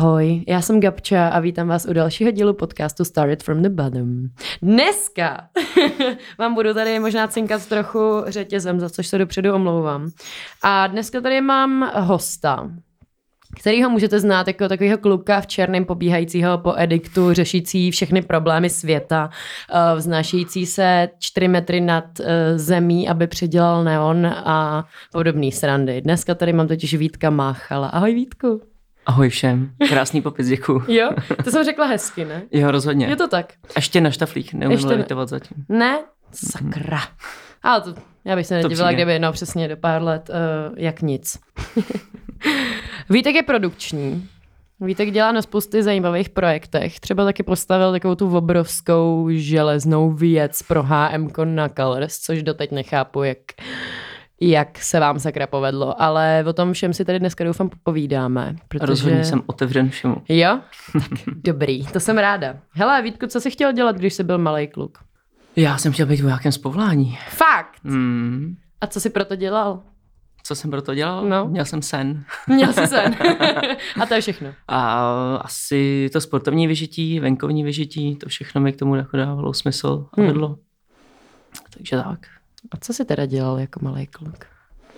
Ahoj, já jsem Gabča a vítám vás u dalšího dílu podcastu Started from the Bottom. Dneska vám budu tady možná cinkat trochu řetězem, za což se dopředu omlouvám. A dneska tady mám hosta, kterýho můžete znát jako takového kluka v černém pobíhajícího po ediktu, řešící všechny problémy světa, eh, vznášející se 4 metry nad eh, zemí, aby předělal neon a podobný srandy. Dneska tady mám totiž Vítka Máchala. Ahoj Vítku. Ahoj všem. Krásný popis, děkuju. jo, to jsem řekla hezky, ne? Jo, rozhodně. Je to tak. Ještě na štaflík, neumím levitovat zatím. Ne? Sakra. Ale to, já bych se nedivila, kdyby no přesně do pár let uh, jak nic. Vítek je produkční. Vítek dělá na spousty zajímavých projektech. Třeba taky postavil takovou tu obrovskou železnou věc pro HM na Colors, což doteď nechápu, jak, jak se vám sakra povedlo. Ale o tom všem si tady dneska doufám povídáme. Protože... Rozhodně jsem otevřen všemu. Jo? Tak dobrý, to jsem ráda. Hele, Vítku, co jsi chtěl dělat, když jsi byl malý kluk? Já jsem chtěl být vojákem z povolání. Fakt? Hmm. A co jsi proto dělal? Co jsem proto dělal? No. Měl jsem sen. Měl jsi sen. a to je všechno. A asi to sportovní vyžití, venkovní vyžití, to všechno mi k tomu jako dávalo smysl a hmm. vedlo. Hmm. Takže tak. A co jsi teda dělal jako malý kluk?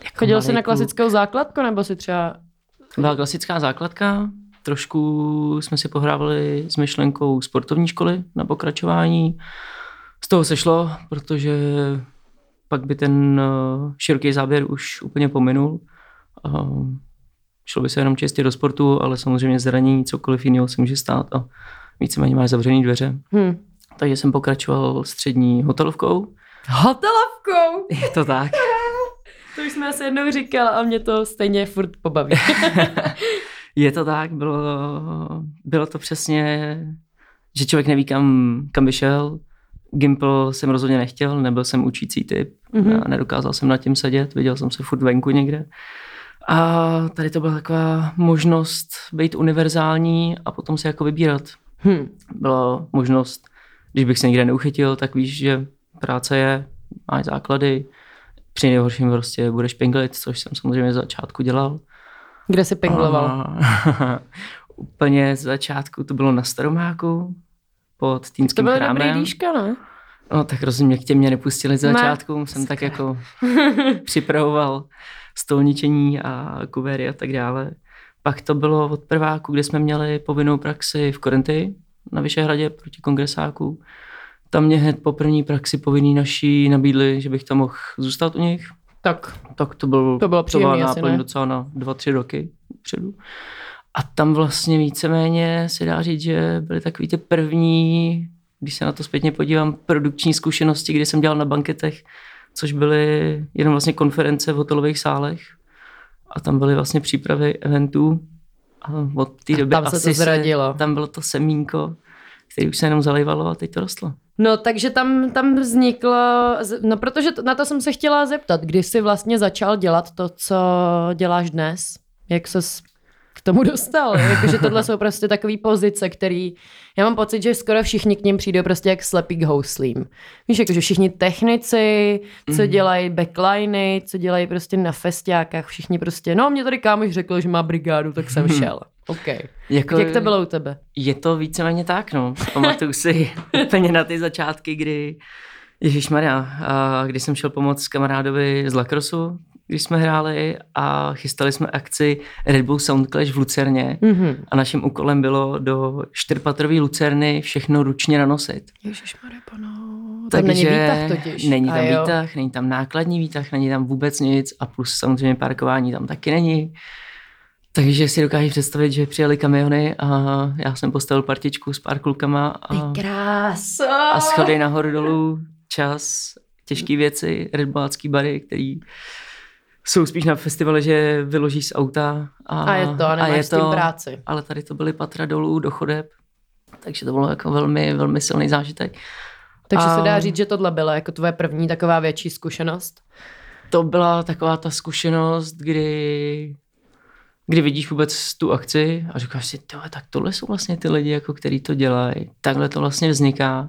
Jako Chodil jsi na klasickou kluk. základku, nebo si třeba... Byla klasická základka, trošku jsme si pohrávali s myšlenkou sportovní školy na pokračování. Z toho se šlo, protože pak by ten uh, široký záběr už úplně pominul. Šlo by se jenom čistě do sportu, ale samozřejmě zranění, cokoliv jiného se může stát a víceméně máš zavřený dveře. Hmm. Takže jsem pokračoval střední hotelovkou. Hotelovkou? Je to tak. to už jsme asi jednou říkal a mě to stejně furt pobaví. Je to tak, bylo, bylo to přesně, že člověk neví, kam, kam by šel, Gimple jsem rozhodně nechtěl, nebyl jsem učící typ, mm-hmm. nedokázal jsem nad tím sedět, viděl jsem se furt venku někde. A tady to byla taková možnost být univerzální a potom se jako vybírat. Hmm. Byla možnost, když bych se někde neuchytil, tak víš, že práce je, máš základy, při nejhorším prostě budeš pinglit, což jsem samozřejmě z začátku dělal. Kde jsi pingloval? A, úplně z začátku to bylo na Staromáku, pod Týnským To chrámem. dobrý dýška, ne? No tak rozumím, jak tě mě nepustili z začátku, ne. jsem tak jako připravoval stolničení a kuvery a tak dále. Pak to bylo od prváku, kde jsme měli povinnou praxi v Korinty na Vyšehradě proti kongresáku. Tam mě hned po první praxi povinný naší nabídli, že bych tam mohl zůstat u nich. Tak, tak to, byl, to bylo příjemný, to byla náplň docela na dva, tři roky předu. A tam vlastně víceméně se dá říct, že byly takový ty první, když se na to zpětně podívám, produkční zkušenosti, kdy jsem dělal na banketech, což byly jenom vlastně konference v hotelových sálech. A tam byly vlastně přípravy eventů. A od té doby tam se to zradilo. Se, tam bylo to semínko, který už se jenom zalejvalo a teď to rostlo. No, takže tam, tam vzniklo, no protože to, na to jsem se chtěla zeptat, kdy jsi vlastně začal dělat to, co děláš dnes? Jak se tomu dostal. Jakože tohle jsou prostě takové pozice, který já mám pocit, že skoro všichni k ním přijdou prostě jak slepý k houslím. Víš, jakože všichni technici, co mm. dělají backliny, co dělají prostě na festiákách, všichni prostě, no mě tady kámoš řekl, že má brigádu, tak jsem šel. OK. Jako, jak to bylo u tebe? Je to víceméně tak, no. Pamatuju si úplně na ty začátky, kdy Ježíš Maria, když jsem šel pomoct kamarádovi z Lakrosu, když jsme hráli a chystali jsme akci Red Bull Sound Clash v Lucerně mm-hmm. a naším úkolem bylo do čtyřpatrové Lucerny všechno ručně nanosit. Ježišmarja, no. Tam není výtah totiž. Není tam výtah, není tam nákladní výtah, není tam vůbec nic a plus samozřejmě parkování tam taky není. Takže si dokážu představit, že přijeli kamiony a já jsem postavil partičku s pár klukama a, a schody nahoru dolů, čas, těžké věci, redballácký bary, který jsou spíš na festivale, že vyložíš z auta a, a je to, a, a je to, práci. Ale tady to byly patra dolů do chodeb, takže to bylo jako velmi, velmi silný zážitek. Takže a... se dá říct, že tohle byla jako tvoje první taková větší zkušenost? To byla taková ta zkušenost, kdy, kdy vidíš vůbec tu akci a říkáš si, tohle, tak tohle jsou vlastně ty lidi, jako který to dělají. Takhle to vlastně vzniká.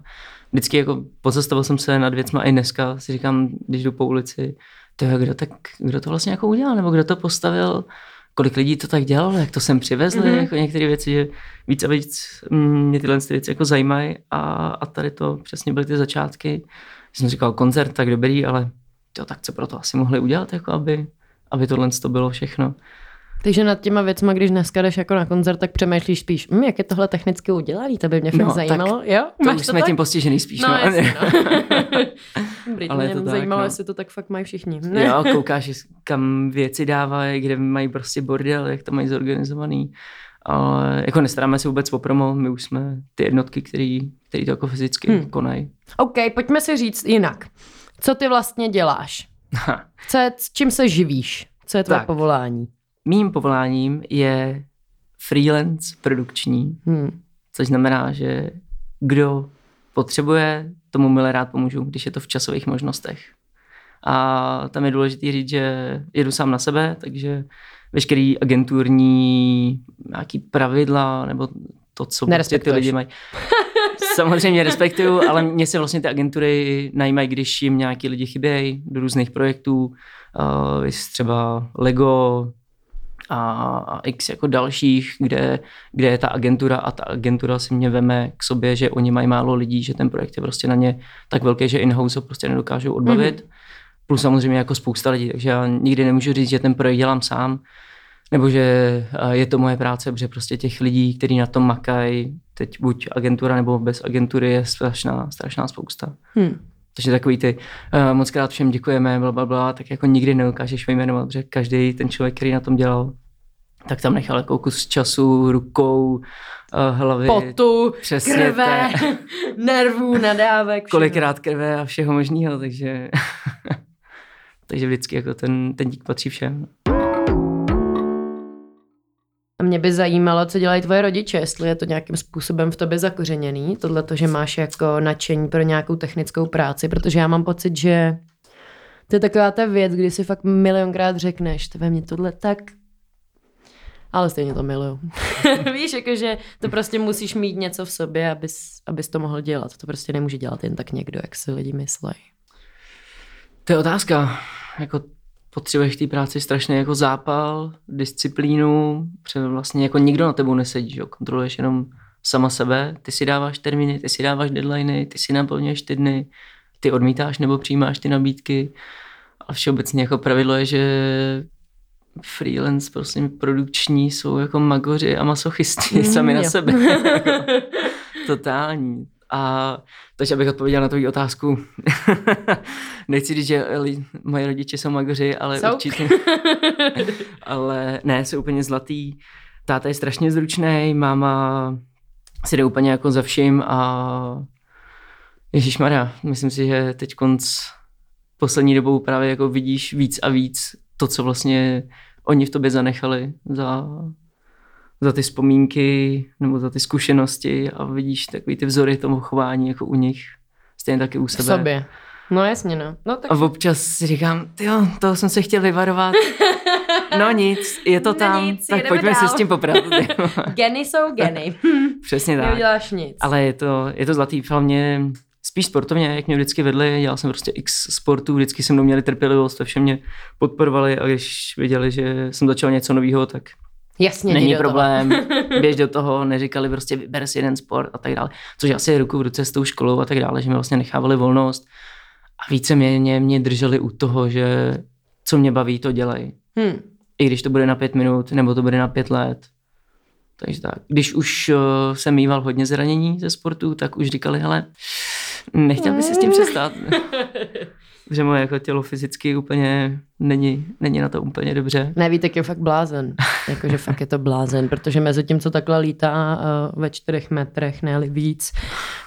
Vždycky jako pozastavil jsem se nad věcma i dneska, si říkám, když jdu po ulici, to kdo, tak, kdo to vlastně jako udělal, nebo kdo to postavil, kolik lidí to tak dělalo, jak to sem přivezli, mm-hmm. jako některé věci, že víc a víc mě tyhle věci jako zajímají a, a tady to přesně byly ty začátky. Jsem říkal, koncert tak dobrý, ale to, tak co pro to asi mohli udělat, jako aby, aby tohle to bylo všechno. Takže nad těma věcma, když dneska jdeš jako na koncert, tak přemýšlíš spíš, hm, jak je tohle technicky udělané, to by mě fakt no, zajímalo. Jo? To Máš už to jsme tak? tím postižený spíš. No, no. Jasně, no. Dobrý, Ale mě to zajímalo, tak, no. jestli to tak fakt mají všichni. Ne? Jo, koukáš, kam věci dávají, kde mají prostě bordel, jak to mají zorganizovaný. Ale jako nestaráme se vůbec o promo, my už jsme ty jednotky, který, který to jako fyzicky hmm. konají. OK, pojďme si říct jinak. Co ty vlastně děláš? Co čím se živíš? Co je tvoje tak. povolání? Mým povoláním je freelance produkční, hmm. což znamená, že kdo potřebuje, tomu milé rád pomůžu, když je to v časových možnostech. A tam je důležité říct, že jedu sám na sebe, takže veškerý agenturní nějaký pravidla nebo to, co prostě ty lidi mají. Samozřejmě respektuju, ale mě se vlastně ty agentury najímají, když jim nějaký lidi chybějí do různých projektů, uh, třeba Lego, a, a x jako dalších, kde, kde je ta agentura a ta agentura si mě veme k sobě, že oni mají málo lidí, že ten projekt je prostě na ně tak velký, že in-house ho prostě nedokážou odbavit. Mm-hmm. Plus samozřejmě jako spousta lidí, takže já nikdy nemůžu říct, že ten projekt dělám sám, nebo že je to moje práce, protože prostě těch lidí, kteří na tom makají, teď buď agentura nebo bez agentury je strašná, strašná spousta. Hmm. Takže takový ty, uh, moc krát všem děkujeme, bla, bla, bla, tak jako nikdy neukážeš vyjmenovat, protože každý ten člověk, který na tom dělal, tak tam nechal jako kus času, rukou, uh, hlavy. Potu, přesně krve, nervů, nadávek. Všeho. Kolikrát krve a všeho možného, takže, takže vždycky jako ten, ten dík patří všem. Mě by zajímalo, co dělají tvoje rodiče, jestli je to nějakým způsobem v tobě zakořeněný, tohle to, že máš jako nadšení pro nějakou technickou práci, protože já mám pocit, že to je taková ta věc, kdy si fakt milionkrát řekneš, to ve mně tohle tak ale stejně to miluju. Víš, jakože to prostě musíš mít něco v sobě, abys, abys to mohl dělat. To prostě nemůže dělat jen tak někdo, jak si lidi myslí. To je otázka. Jako potřebuješ té práci strašně jako zápal, disciplínu, protože vlastně jako nikdo na tebou nesedí, že? kontroluješ jenom sama sebe, ty si dáváš termíny, ty si dáváš deadliny, ty si naplňuješ ty dny, ty odmítáš nebo přijímáš ty nabídky, ale všeobecně jako pravidlo je, že freelance, prostě produkční jsou jako magoři a masochisti mm, sami jo. na sebe. Totální. A takže abych odpověděl na tvou otázku, nechci říct, že moje rodiče jsou magoři, ale jsou? určitě. ale ne, jsou úplně zlatý. Táta je strašně zručný, máma si jde úplně jako za vším a Ježíš Maria, myslím si, že teď konc poslední dobou právě jako vidíš víc a víc to, co vlastně oni v tobě zanechali za, za ty vzpomínky nebo za ty zkušenosti a vidíš takový ty vzory tomu chování jako u nich, stejně taky u sebe. V sobě. No jasně, no. no tak... A občas si říkám, jo, toho jsem se chtěl vyvarovat. No nic, je to tam, nic, tak pojďme dál. se s tím poprat. geny jsou geny. Přesně tak. Neuděláš nic. Ale je to, je to zlatý, hlavně spíš sportovně, jak mě vždycky vedli, dělal jsem prostě x sportů, vždycky se mnou měli trpělivost a vše mě podporovali a když viděli, že jsem začal něco nového, tak Jasně, není problém, běž do toho, neříkali prostě vyber si jeden sport a tak dále, což asi je ruku v ruce s tou školou a tak dále, že mi vlastně nechávali volnost a více mě, mě drželi u toho, že co mě baví, to dělej. Hmm. I když to bude na pět minut, nebo to bude na pět let. Takže tak. Když už uh, jsem mýval hodně zranění ze sportu, tak už říkali, hele, Nechtěl by si s tím přestat. že moje jako tělo fyzicky úplně není, není na to úplně dobře. Ne, tak je fakt blázen. Jakože fakt je to blázen, protože mezi tím, co takhle lítá uh, ve čtyřech metrech, ne víc,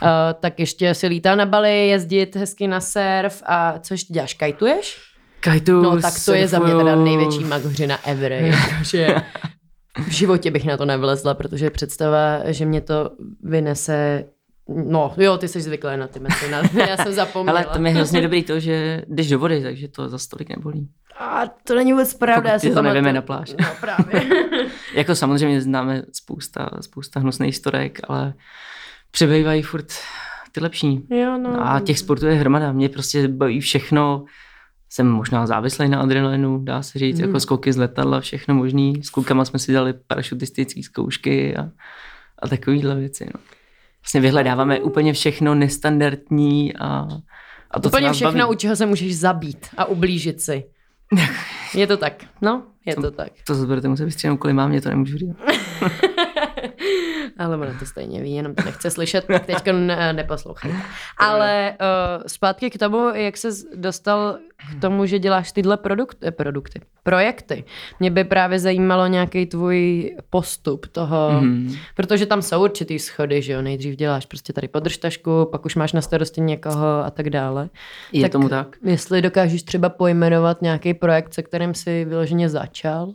uh, tak ještě si lítá na Bali, jezdit hezky na surf a co ještě děláš, kajtuješ? Kajtu, No tak to surfuju. je za mě teda největší magořina ever. Jakože v životě bych na to nevlezla, protože představa, že mě to vynese No, jo, ty jsi zvyklý na ty metry, já jsem zapomněla. Ale to je hrozně dobrý to, že jdeš do vody, takže to za stolik nebolí. A to není vůbec pravda. Pokud to nevíme na pláž. No právě. jako samozřejmě známe spousta, spousta hnusných historek, ale přebývají furt ty lepší. Jo, no. A těch sportů je hromada. Mě prostě baví všechno, jsem možná závislý na adrenalinu, dá se říct, mm. jako skoky z letadla, všechno možný. S klukama jsme si dali parašutistické zkoušky a, a takovýhle věci. No. Vlastně vyhledáváme úplně všechno nestandardní a, a to, Úplně všechno, baví. u čeho se můžeš zabít a ublížit si. Je to tak, no, je to tak. To zase budete muset vystříhnout, kolik mám, mě to nemůžu říct. Ale ona to stejně ví, jenom to nechce slyšet, tak teď ne, neposlouchej. Ale uh, zpátky k tomu, jak se dostal k tomu, že děláš tyhle produkty, produkty, projekty. Mě by právě zajímalo nějaký tvůj postup toho, Mhm. mm-hmm. protože tam jsou určitý schody, že jo, nejdřív děláš prostě tady podržtašku, pak už máš na starosti někoho a tak dále. Je tomu tak? Jestli dokážeš třeba pojmenovat nějaký projekt, se kterým si vyloženě začal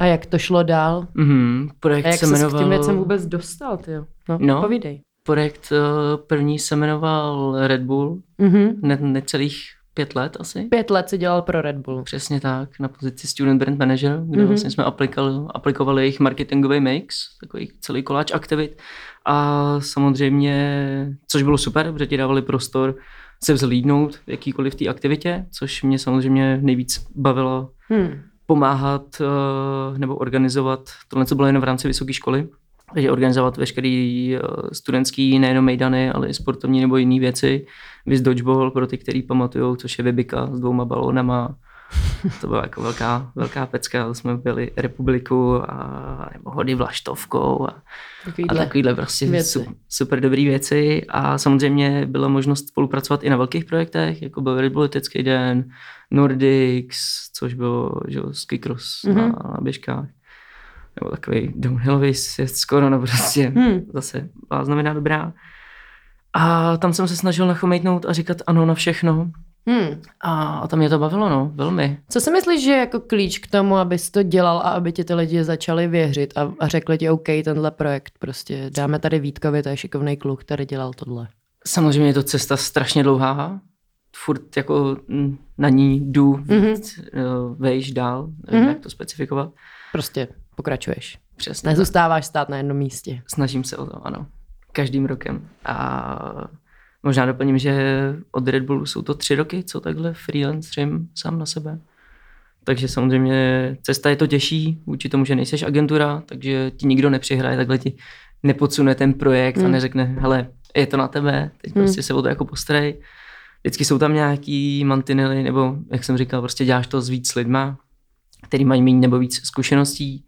a jak to šlo dál Mhm. Projekt a jak se se jmenoval... k těm věcem vůbec dostal, ty No, No. no, povídej. Projekt eh, první se jmenoval Red Bull, Mhm. ne, necelých pět let asi. Pět let si dělal pro Red Bull. Přesně tak, na pozici Student Brand Manager, kde Mhm. mm-hmm. vlastně jsme aplikovali, aplikovali jejich marketingový mix, takový celý koláč aktivit. A samozřejmě, což bylo super, protože ti dávali prostor se vzhlídnout v jakýkoliv té aktivitě, což mě samozřejmě nejvíc bavilo Hmm. Pomáhat eh, nebo organizovat, tohle co bylo jen v rámci vysoké školy, takže organizovat veškerý eh, studentský, nejenom mejdany, ale i sportovní nebo jiné věci. Vys dodgeball pro ty, který pamatujou, což je vybika s dvouma balónama. To byla jako velká, velká pecka, jsme byli republiku a, nebo hody vlaštovkou a, a Takovýhle. takovýhle prostě věci. super, super dobrý věci a samozřejmě byla možnost spolupracovat i na velkých projektech, jako byl Red Bull letecký den, Nordics, což bylo že, ski cross mm-hmm. na, na běžkách, nebo takový downhillový sjezd skoro, no prostě Hmm. zase byla znamená dobrá. A tam jsem se snažil nachomejtnout a říkat ano na všechno. Hmm. A, a tam mě to bavilo, no, velmi. Co si myslíš, že je jako klíč k tomu, abys to dělal a aby ti ty lidi začali věřit a, a řekli ti, OK, tenhle projekt prostě dáme tady Vítkovi, to je šikovný kluk, který dělal tohle. Samozřejmě je to cesta strašně dlouhá. Furt jako mm, na ní jdu Mhm. mm-hmm. vejš dál, nevím, Mhm. jak to specifikovat. Prostě pokračuješ. Přesně. tak. Nezůstáváš stát na jednom místě. Snažím se o to, ano. Každým rokem. A možná doplním, že od Red Bullu jsou to tři roky, co takhle freelancerím sám na sebe. Takže samozřejmě cesta je to těžší, vůči tomu, že nejseš agentura, takže ti nikdo nepřihraje, takhle ti nepodsune ten projekt Hmm. a neřekne, hele, je to na tebe, teď Hmm. prostě se o to jako postarej. Vždycky jsou tam nějaký mantinely, nebo jak jsem říkal, prostě děláš to s víc lidma, který mají méně nebo víc zkušeností.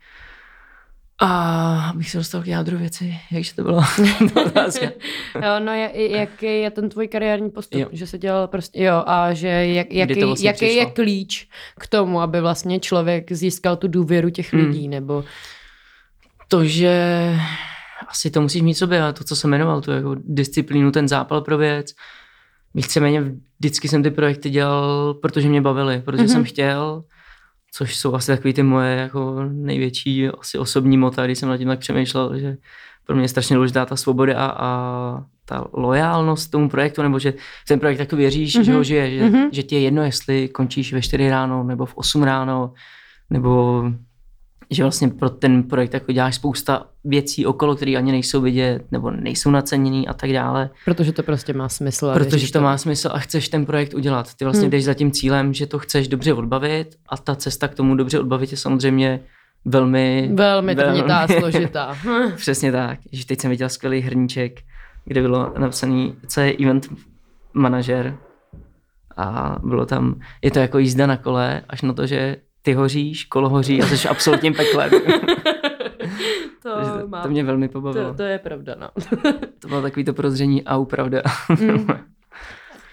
A abych se dostal k jádru věci, jakže to bylo? Jo, no je, jaký je ten tvůj kariérní postup? Jo. Že se dělal prostě, jo, a že jak, jaký, vlastně jaký je klíč k tomu, aby vlastně člověk získal tu důvěru těch Hmm. lidí, nebo to, že asi to musíš mít sobě, a to, co jsem jmenoval, tu jako disciplínu, ten zápal pro věc. Víceméně vždycky jsem ty projekty dělal, protože mě bavily, protože Mhm. mm-hmm. jsem chtěl, což jsou asi takový ty moje jako největší asi osobní mota, když jsem nad tím tak přemýšlel, že pro mě je strašně důležitá ta svoboda a, a ta lojálnost tomu projektu, nebo že ten projekt tak věříš, mm-hmm. že ho žije, že, Mhm. mm-hmm. že ti je jedno, jestli končíš ve 4 ráno, nebo v 8 ráno, nebo že vlastně pro ten projekt jako děláš spousta věcí okolo, které ani nejsou vidět, nebo nejsou naceněný a tak dále, protože to prostě má smysl. a protože věříš to má smysl a chceš ten projekt udělat. Ty vlastně Hmm. jdeš za tím cílem, že to chceš dobře odbavit a ta cesta k tomu dobře odbavit je samozřejmě velmi... Velmi trnitá a složitá. Přesně tak. Že teď jsem viděl skvělý hrníček, kde bylo napsaný, co je event manažer a bylo tam, je to jako jízda na kole, až na to, že ty hoříš, kolo hoří a jsi absolutním pekle. to, to, to mě velmi pobavilo. to, to je pravda, no. To bylo takový to prozření a pravda. Mm.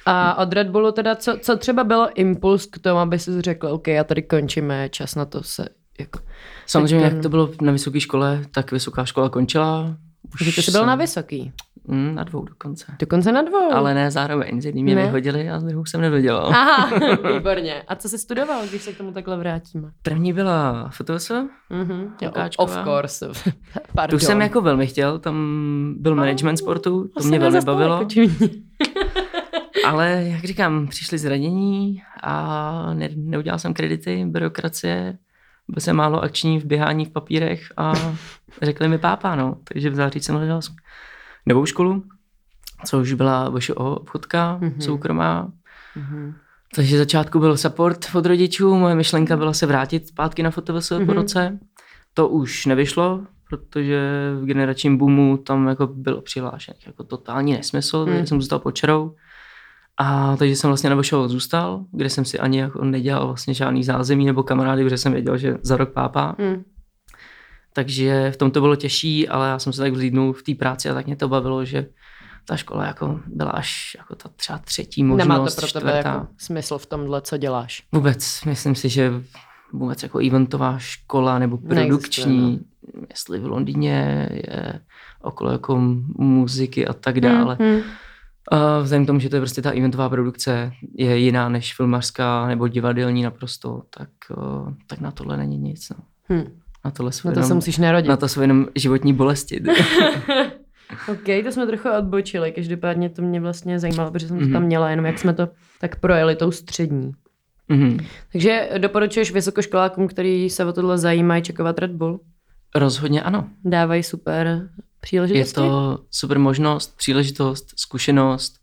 A od Red Bullu teda, co, co třeba bylo impuls k tomu, aby si řekl, OK, já tady končíme, čas na to se, jako, Samozřejmě, jak to bylo na vysoké škole, tak vysoká škola končila. Že ty jsi byl na vysoký. Mm, na dvou dokonce. Dokonce na dvou. Ale ne zároveň, s jedním mě Ne. vyhodili a s druhou jsem nedodělal. Aha, výborně. A co jsi studoval, když se k tomu takhle vrátíme? První byla FTS, Mhm. Jo, Lukáčková. of course. tu Pardon. jsem jako velmi chtěl, tam byl management sportu, to Asi mě velmi bavilo. Ale jak říkám, přišli zranění a ne, neudělal jsem kredity, byrokracie, byl jsem málo akční v běhání v papírech a řekli mi pápa, no. Takže v září jsem hledal novou školu, což byla VŠO obchodka, Mhm. mm-hmm. soukromá. Mhm. Takže začátku byl support od rodičů, moje myšlenka byla se vrátit zpátky na FOTVS mm-hmm. po Mhm. roce. To už nevyšlo, protože v generačním boomu tam jako bylo přihlášených jako totální nesmysl, Mm. takže jsem zůstal pod čarou. A takže jsem vlastně na VŠO zůstal, kde jsem si ani jako nedělal vlastně žádný zázemí nebo kamarády, protože jsem věděl, že za rok pápá. Hmm. Takže v tom to bylo těžší, ale já jsem se tak vzlídnul v té práci a tak mě to bavilo, že ta škola jako byla až jako ta třeba třetí možnost, Nemá to pro tebe čtvrtá. jako smysl v tomhle, co děláš. Vůbec, myslím si, že vůbec jako eventová škola nebo Neexistuje, produkční, jestli v Londýně je okolo jako muziky a tak dále. Hmm. A vzhledem k tomu, že to je prostě ta eventová produkce, je jiná než filmařská nebo divadelní naprosto, tak, o, tak na tohle není nic. No. Hmm. Na tohle jsou Na to jenom, se musíš narodit. na to jsou jenom životní bolesti. OK, to jsme trochu odbočili, každopádně to mě vlastně zajímalo, protože jsem to Mhm. tam měla, jenom jak jsme to tak projeli tou střední. mhm. Takže doporučuješ vysokoškolákům, který se o tohle zajímají, čekovat Red Bull? Rozhodně ano. Dávají super příležitosti? Je to super možnost, příležitost, zkušenost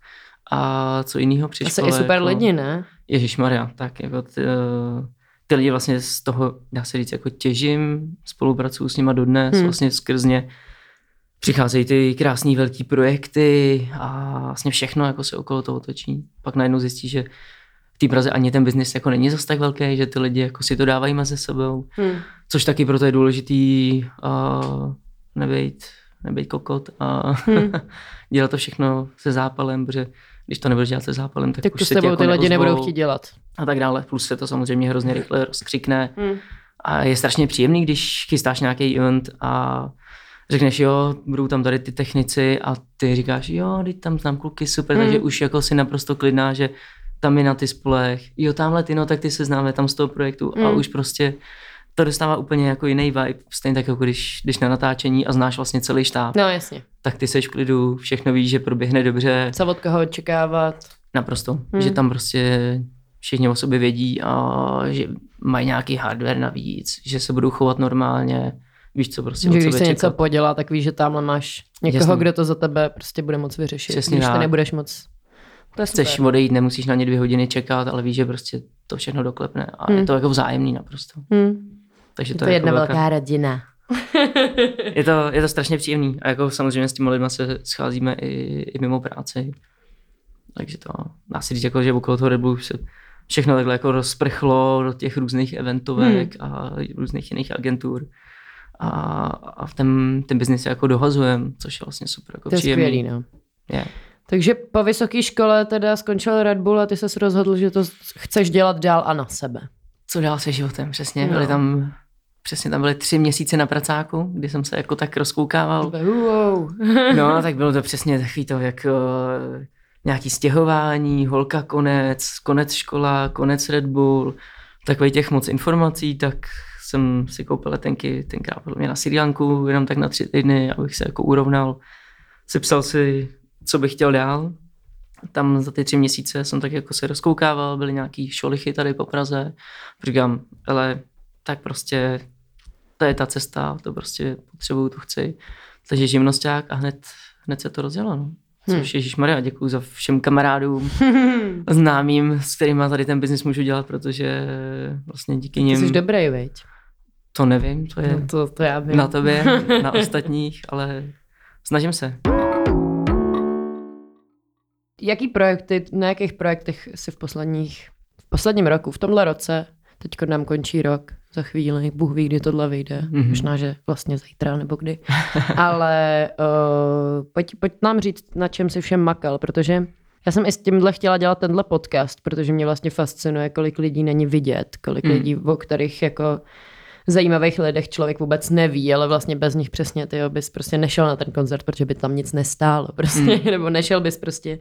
a co jiného při Asi i super jako... lidi, ne? Ježíš Maria, tak jako ty, eh, ty lidi vlastně z toho, dá se říct, jako těžím, spolupracuju s nima dodnes, Hmm. hmm. vlastně skrz ně přicházejí ty krásné velké projekty a vlastně všechno jako se okolo toho točí. Pak najednou zjistí, že v té Praze ani ten biznis jako není zas tak velký, že ty lidi jako si to dávají mezi sebou, Hmm. což taky proto je důležitý uh, nebejt, nebejt kokot a Hmm. dělat to všechno se zápalem, protože když to nebudeš dělat se zápalem, tak, Tak už to se jako ty lidi nebudou chtít dělat. a tak dále. Plus se to samozřejmě hrozně rychle rozkřikne. Hmm. A je strašně příjemný, když chystáš nějaký event a řekneš, jo, budou tam tady ty technici a ty říkáš, jo, teď tam znám kluky, super, Hmm. takže už jako si naprosto klidná, že tam je na ty spolech, jo, tamhle ty, no, tak ty se známe tam z toho projektu a Hmm. už prostě to dostává úplně jako jiný vibe, stejně tak jako když, když na natáčení a znáš vlastně celý štáb, No jasně. tak ty seš v klidu, všechno víš, že proběhne dobře, Co od koho očekávat. Naprosto. Hmm. Že tam prostě všichni o sobě vědí a že mají nějaký hardware navíc, že se budou chovat normálně, víš co prostě Že když se něco čekat. podělá, tak víš, že tamhle máš někoho, Jasně. kdo to za tebe prostě bude moc vyřešit. Přesně když ty tak. nebudeš moc. To je Chceš super. odejít, nemusíš na ně dvě hodiny čekat, ale víš, že prostě to všechno doklepne a Hmm. je to jako vzájemný naprosto. Hmm. Takže Je to, to je jedna jako velká, velká rodina. je, to, je to strašně příjemný a jako samozřejmě s těmi lidmi se scházíme i, i mimo práci. Takže to dá se říct, jako, že okolo toho Red se všechno takhle jako rozprchlo do těch různých eventovek hmm. a různých jiných agentur. A, a v ten, ten biznis jako dohazujem, což je vlastně super jako To je příjemný. skvělý, no. Je. Takže po vysoké škole teda skončil Red Bull a ty se rozhodl, že to chceš dělat dál a na sebe. Co dál se životem, přesně. No. Byly tam, přesně tam byly tři měsíce na pracáku, kdy jsem se jako tak rozkoukával. Wow. No, tak bylo to přesně takový to, jak uh, nějaký stěhování, holka konec, konec škola, konec Red Bull, takový těch moc informací, tak jsem si koupil letenky tenkrát podle mě na Sri Lanku, jenom tak na tři týdny, abych se jako urovnal. Sepsal si, co bych chtěl dál. Tam za ty tři měsíce jsem tak jako se rozkoukával, byly nějaký šolichy tady po Praze. Říkám, ale tak prostě to je ta cesta, to prostě potřebuju, to chci. Takže živnosták a hned, hned se to rozjelo. No. Což Hmm. Ježíš Maria, děkuji za všem kamarádům, známým, s kterými tady ten biznis můžu dělat, protože vlastně díky Ty nim, jsi dobrý, viď? to nevím, to je No to, to já vím. na tobě, na ostatních, ale snažím se. Jaký projekty, na jakých projektech jsi v posledních, v posledním roku, v tomhle roce, teďko nám končí rok, za chvíli, Bůh ví, kdy tohle vyjde, mm-hmm. Mhm. možná, že vlastně zítra nebo kdy, ale uh, pojď, pojď nám říct, na čem si všem makal, protože já jsem i s tímhle chtěla dělat tenhle podcast, protože mě vlastně fascinuje, kolik lidí není vidět, kolik Mm. lidí, o kterých jako zajímavých lidech člověk vůbec neví, ale vlastně bez nich přesně ty bys prostě nešel na ten koncert, protože by tam nic nestálo prostě, Mm. nebo nešel bys prostě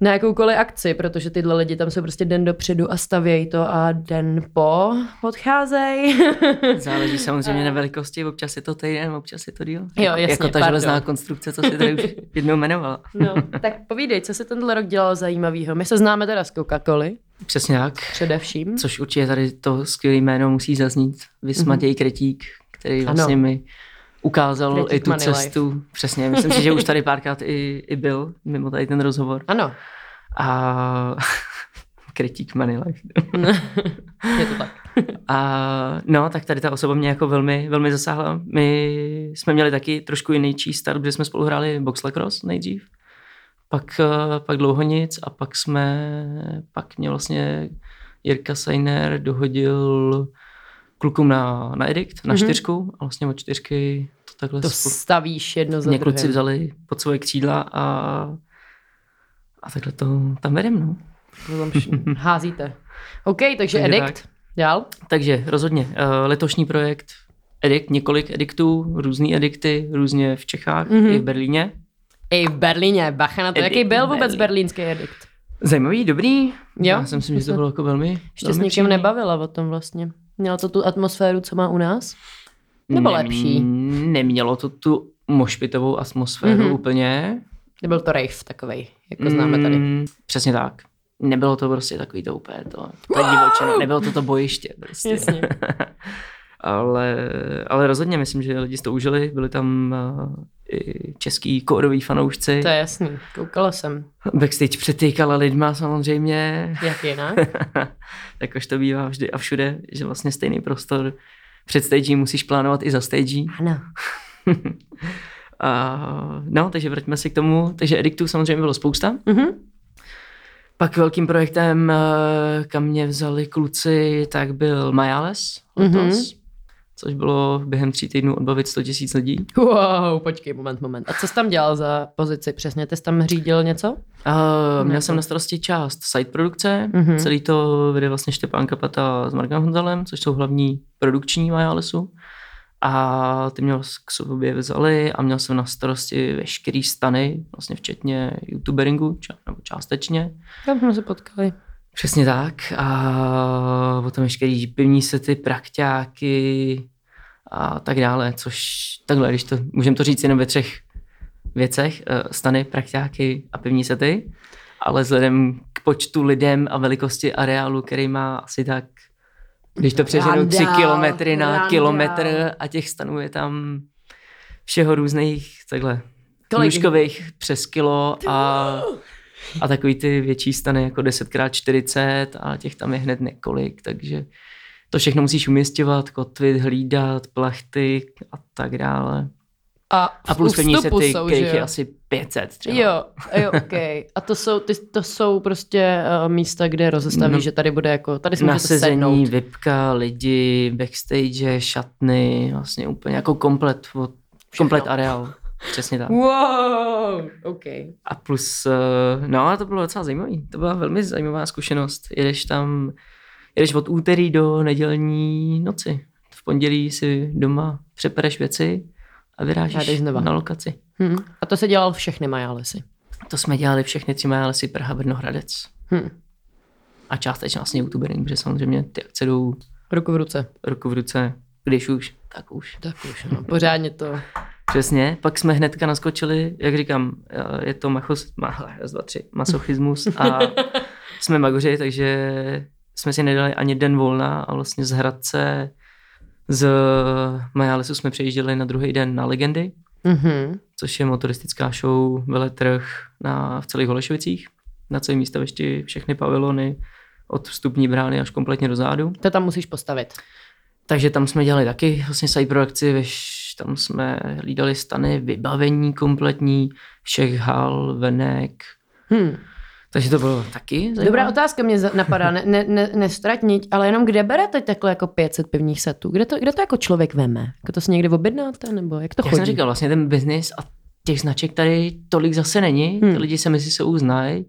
na jakoukoliv akci, protože tyhle lidi tam jsou prostě den dopředu a stavějí to a den po odcházejí. Záleží samozřejmě na velikosti, občas je to týden, občas je to díl. Jo, jako, jasně, jako ta železná konstrukce, co si tady už jednou jmenovala. no, tak povídej, co se tenhle rok dělalo zajímavého. My se známe teda z Coca-Coly, Přesně tak. především. Což určitě tady to skvělé jméno musí zaznít. Vys Matěj Kretík, který Ano. vlastně mi ukázal Kretík i tu Money Life. cestu. Přesně, myslím si, že už tady párkrát i, i byl, mimo tady ten rozhovor. Ano, A Kritik Money Life. Je to tak. A no, tak tady ta osoba mě jako velmi, velmi zasáhla. My jsme měli taky trošku jiný start, protože jsme spolu hráli box lacrosse nejdřív. Pak, eh, pak dlouho nic a pak jsme, pak mě vlastně Jirka Seiner dohodil klukům na, na edikt, na Mhm. čtyřku a vlastně od čtyřky to takhle To spolu- stavíš jedno za mě kluci druhým. vzali pod svoje křídla a, a takhle to tam vedem, no. Házíte. OK, takže Takže edikt. Dál? Takže rozhodně, uh, letošní projekt edikt, několik ediktů, různý edikty, různě v Čechách Mhm. mm-hmm. i v Berlíně. I v Berlíně, bacha na to. Edikt Jaký byl vůbec Berlín. berlínský edikt? Zajímavý, dobrý. Jo? Já si myslím, že to bylo jako velmi Ještě s velmi nikým příjemný. nebavila o tom vlastně. Mělo to tu atmosféru, co má u nás? Nebo lepší? Nemělo to tu mošpitovou atmosféru Mhm. mm-hmm. úplně. Nebyl to rave takovej, jako známe tady. Mm, přesně tak. Nebylo to prostě takový to úplně to, to divočina, nebylo to to bojiště. Prostě. Jasně. ale, ale rozhodně myslím, že lidi si to užili. Byli tam i český kódoví fanoušci. To je jasný, koukala jsem. Backstage přetýkala lidma samozřejmě, Jak jinak? jakož to bývá vždy a všude, že vlastně stejný prostor před stage musíš plánovat i za stage. Ano. A, no, takže vraťme se k tomu. Takže ediktů samozřejmě bylo spousta. Mhm. Pak velkým projektem, eh, kam mě vzali kluci, tak byl Majales letos, Mhm. Což bylo během tří týdnů odbavit 100 tisíc lidí. Wow, počkej, moment, moment. A co jsi tam dělal za pozici přesně? Ty jsi tam řídil něco? Uh, měl jsem na starosti část site produkce, Mhm. mm-hmm. celý to vede vlastně Štěpán Kapata s Markem Honzalem, což jsou hlavní produkční Majalesu. A ty měl k sobě vzali a měl jsem na starosti veškerý stany, vlastně včetně youtuberingu, ča- nebo částečně. Tam jsme se potkali. Přesně tak. A potom veškerý pivní sety, prakťáky a tak dále, což takhle, když to, můžeme to říct jenom ve třech věcech, eh, stany, prakťáky a pivní sety, ale vzhledem k počtu lidem a velikosti areálu, který má asi tak, když to přeženu, tři kilometry na randál. kilometr a těch stanů je tam všeho různých, takhle, Kolik? nůžkových přes kilo a, a takový ty větší stany jako 10x40 a těch tam je hned několik, takže to všechno musíš umistěvat, kotvit, hlídat, plachty a tak dále. A, A plus u pevní vstupu sety, jsou, je asi 500 třeba. Jo, jo, ok. A to jsou, ty, to jsou prostě uh, místa, kde rozestaví, No. že tady bude jako, tady si Nasezení, sednout. vypka, lidi, backstage, šatny, vlastně úplně jako komplet, komplet areál. Přesně tak. Wow, ok. A plus, eh, no a to bylo docela zajímavý. To byla velmi zajímavá zkušenost. Jedeš tam, jedeš od úterý do nedělní noci. V pondělí si doma přepereš věci a vyrážíš na lokaci. Hm. A to se dělal všechny Majálesy. To jsme dělali všechny tři lesy Praha, Brno, Hradec. Hm. A částečně vlastně youtubering, protože samozřejmě ty akce jdou Ruku v ruce. ruku v ruce, když už, tak už. Tak už, no. Pořádně to. Přesně, pak jsme hnedka naskočili, jak říkám, eh, je to machos, ma, raz, dva, tři, masochismus a jsme magoři, takže jsme si nedali ani den volna a vlastně z Hradce z Majálesu jsme přejížděli na druhý den na Legendy, Mhm. což je motoristická show, veletrh na, v celých Holešovicích, na celém výstavišti všechny pavilony, od vstupní brány až kompletně do zádu. To tam musíš postavit. Takže tam jsme dělali taky vlastně side produkci, veš, tam jsme hlídali stany, vybavení kompletní, všech hal, venek. Hm. Takže to bylo taky zajímavé. Dobrá otázka mě napadá, ne, ne, ne, nestratniť, ale jenom kde berete takhle jako 500 pivních setů? Kde to, kde to jako člověk veme? Jako to si někde objednáte, nebo jak to Jak chodí? jsem říkal, vlastně ten biznis a těch značek tady tolik zase není. Hmm. Ty lidi se mezi sebou znají.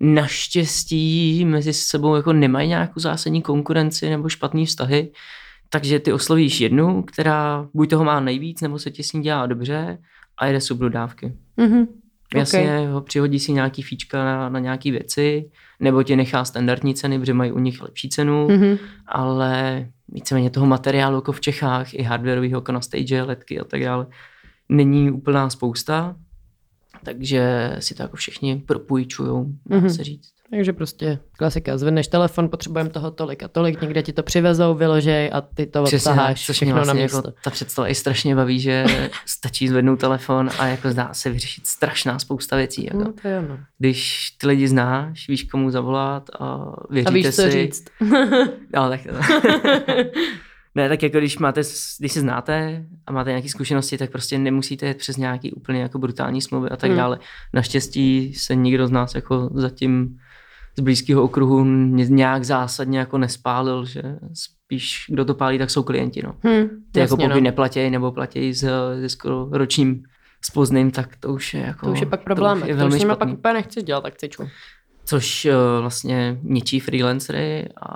Naštěstí mezi sebou jako nemají nějakou zásadní konkurenci nebo špatný vztahy. Takže ty oslovíš jednu, která buď toho má nejvíc, nebo se ti s ní dělá dobře a jede subdodávky. Mhm. Jasně, ho přihodí si nějaký fíčka na, na nějaký věci, nebo ti nechá standardní ceny, protože mají u nich lepší cenu, Mhm. ale víceméně toho materiálu jako v Čechách, i hardwareového jako na stage, letky a tak dále, není úplná spousta. takže si to jako všichni propůjčujou, dá Mhm. se říct. Takže prostě klasika, zvedneš telefon, potřebujeme toho tolik a tolik, někde ti to přivezou, vyložej a ty to Přesně odtaháš což všechno vlastně na místo. jako, ta představa i strašně baví, že stačí zvednout telefon a jako dá se vyřešit strašná spousta věcí. Jako. No, to je ono. Když ty lidi znáš, víš komu zavolat a věříte A víš, co si. říct. No, tak ne, tak jako když máte, když se znáte a máte nějaké zkušenosti, tak prostě nemusíte jet přes nějaký úplně jako brutální smlouvy a tak Hmm. dále. Naštěstí se nikdo z nás jako zatím z blízkého okruhu ně- nějak zásadně jako nespálil, že spíš kdo to pálí, tak jsou klienti. No. Hm, Ty jako pokud no. neplatí nebo platí s, se skoro ročním spozným, tak to už je jako... To už je pak problém, To to, už je to velmi už s nima špatný. pak úplně nechceš dělat akcičku. Což uh, vlastně ničí freelancery a,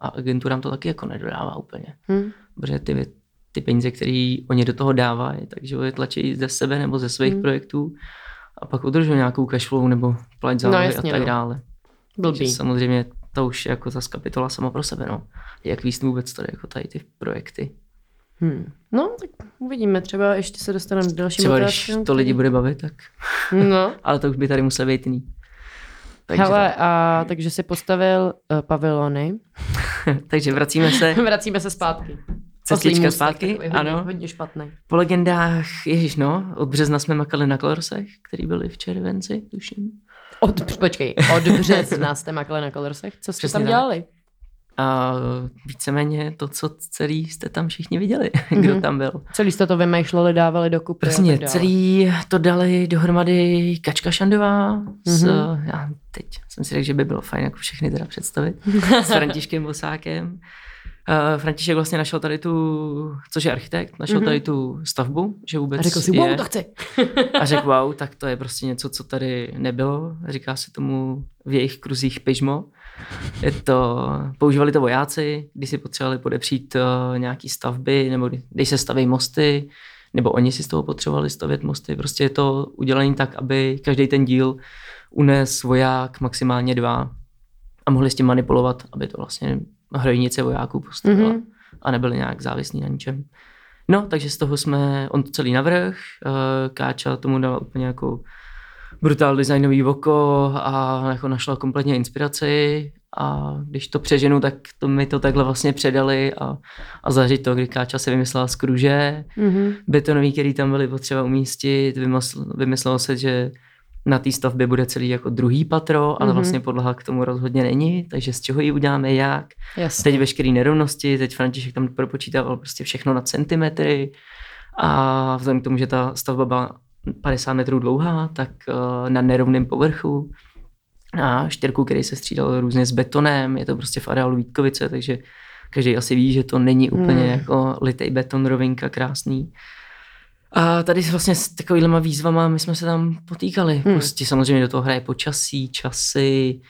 a agenturám to taky jako nedodává úplně. Hm. Protože ty, ty peníze, které oni do toho dávají, takže je tlačí ze sebe nebo ze svých Hmm. projektů a pak udržují nějakou cashflow nebo plať No, zálohy jasně, a tak no. Blbý. Takže samozřejmě to už je jako zase kapitola sama pro sebe. No. Jak víc vůbec tady jako tady ty projekty. Hm. No, tak uvidíme, třeba ještě se dostaneme k dalším Třeba když to lidi bude bavit, tak... No, Ale to už by tady musel být jiný. Takže, Hele, a takže si postavil uh, pavilony. tak. takže vracíme se Vracíme se zpátky. Cestička můstek, zpátky, hodně, ano. Hodně špatný. po legendách, ježiš no, od března jsme makali na Klorsech, který byli v červenci, tuším. Od, počkej, od března jste makali na Colorsech. Co jste Přesně tam tak. dělali? A víceméně to, co celý jste tam všichni viděli, kdo Mhm. tam byl. Celý jste to vymýšleli, dávali do kupy a Přesně, tak celý to dali dohromady Kačka Šandová s, Mhm. já teď jsem si řekl, že by bylo fajn jako všechny teda představit, s Františkem Bosákem. Uh, František vlastně našel tady tu, což je architekt, našel Mhm. tady tu stavbu, že vůbec A řekl si, je. wow, to chci. A řekl, wow, tak to je prostě něco, co tady nebylo. Říká se tomu v jejich kruzích pyžmo. Je to, používali to vojáci, když si potřebovali podepřít uh, nějaký stavby, nebo kdy- když se staví mosty, nebo oni si z toho potřebovali stavět mosty. Prostě je to udělané tak, aby každý ten díl unes voják maximálně dva a mohli s tím manipulovat, aby to vlastně hrojnice vojáků postavila Mhm. a nebyli nějak závislí na ničem. No, takže z toho jsme, on to celý navrh, uh, Káča tomu dala úplně jako brutál designový oko a jako našla kompletně inspiraci a když to přeženu, tak to mi to takhle vlastně předali a, a zažít to, kdy Káča se vymyslela z kruže, Mhm. betonový, který tam byly potřeba umístit, vymysl, vymyslelo se, že na té stavbě bude celý jako druhý patro, ale Mhm. vlastně podlaha k tomu rozhodně není, takže z čeho ji uděláme, jak, Jasně. teď veškeré nerovnosti, teď František tam propočítával prostě všechno na centimetry a vzhledem k tomu, že ta stavba byla 50 metrů dlouhá, tak uh, na nerovném povrchu a štěrku, který se střídal různě s betonem, je to prostě v areálu Vítkovice, takže každý asi ví, že to není úplně Hmm. jako litej beton, rovinka, krásný. A tady vlastně s takovýhlema výzvama my jsme se tam potýkali. Hmm. Hmm. Prostě samozřejmě do toho hraje počasí, časy,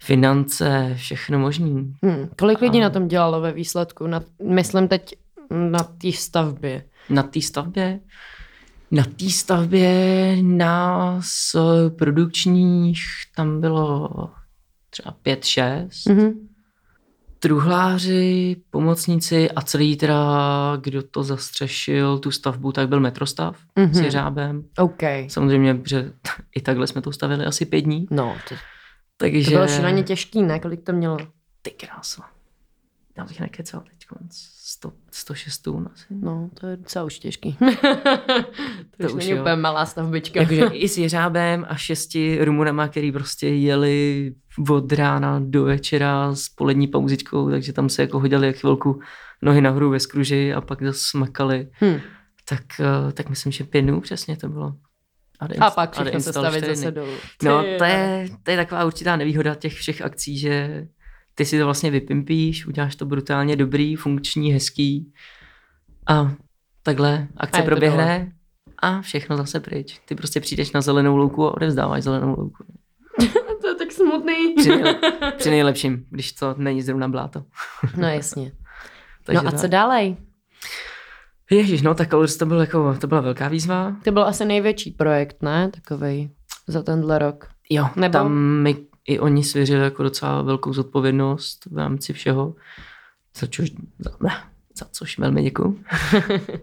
finance, všechno možný. Hm. Kolik lidí A- na tom dělalo ve výsledku? Na, myslím teď na té stavbě. Na té stavbě? Na té stavbě nás produkčních tam bylo třeba pět, šest. Mhm. Truhláři, pomocníci a celý teda, kdo to zastřešil, tu stavbu, tak byl metrostav Mhm. s jeřábem. OK. Samozřejmě, že i takhle jsme to stavili asi pět dní. No, to, Takže... to bylo šíleně těžký, ne? Kolik to mělo? Ty krása. Já bych nekecal teď. 100, 106 tun asi. No, to je docela už těžký. to, To už není jo. úplně malá stavbička. Jakože i s jeřábem a šesti rumunama, který prostě jeli od rána do večera s polední pauzičkou, takže tam se jako hodili jak chvilku nohy nahoru ve skruži a pak zase smakali. hm. Tak, eh, tak myslím, že pět dnů přesně to bylo. A, A pak všechno se stavit zase dolů. No, to je, to je taková určitá nevýhoda těch všech akcí, že ty si to vlastně vypimpíš, uděláš to brutálně dobrý, funkční, hezký a takhle A akce to proběhne a všechno zase pryč. Ty prostě přijdeš na zelenou louku a odevzdáváš zelenou louku. to je tak smutný. Při, nejle, při nejlepším, když to není zrovna bláto. No jasně. Takže no a tak. co dálej? Ježíš, no tak Colors to, byl jako, to byla velká výzva. To byl asi největší projekt, ne? Takovej za tenhle rok. Jo, Nebo- Nebo... tam mi i oni svěřili jako docela velkou zodpovědnost v rámci všeho, za což, za, za což velmi děkuju.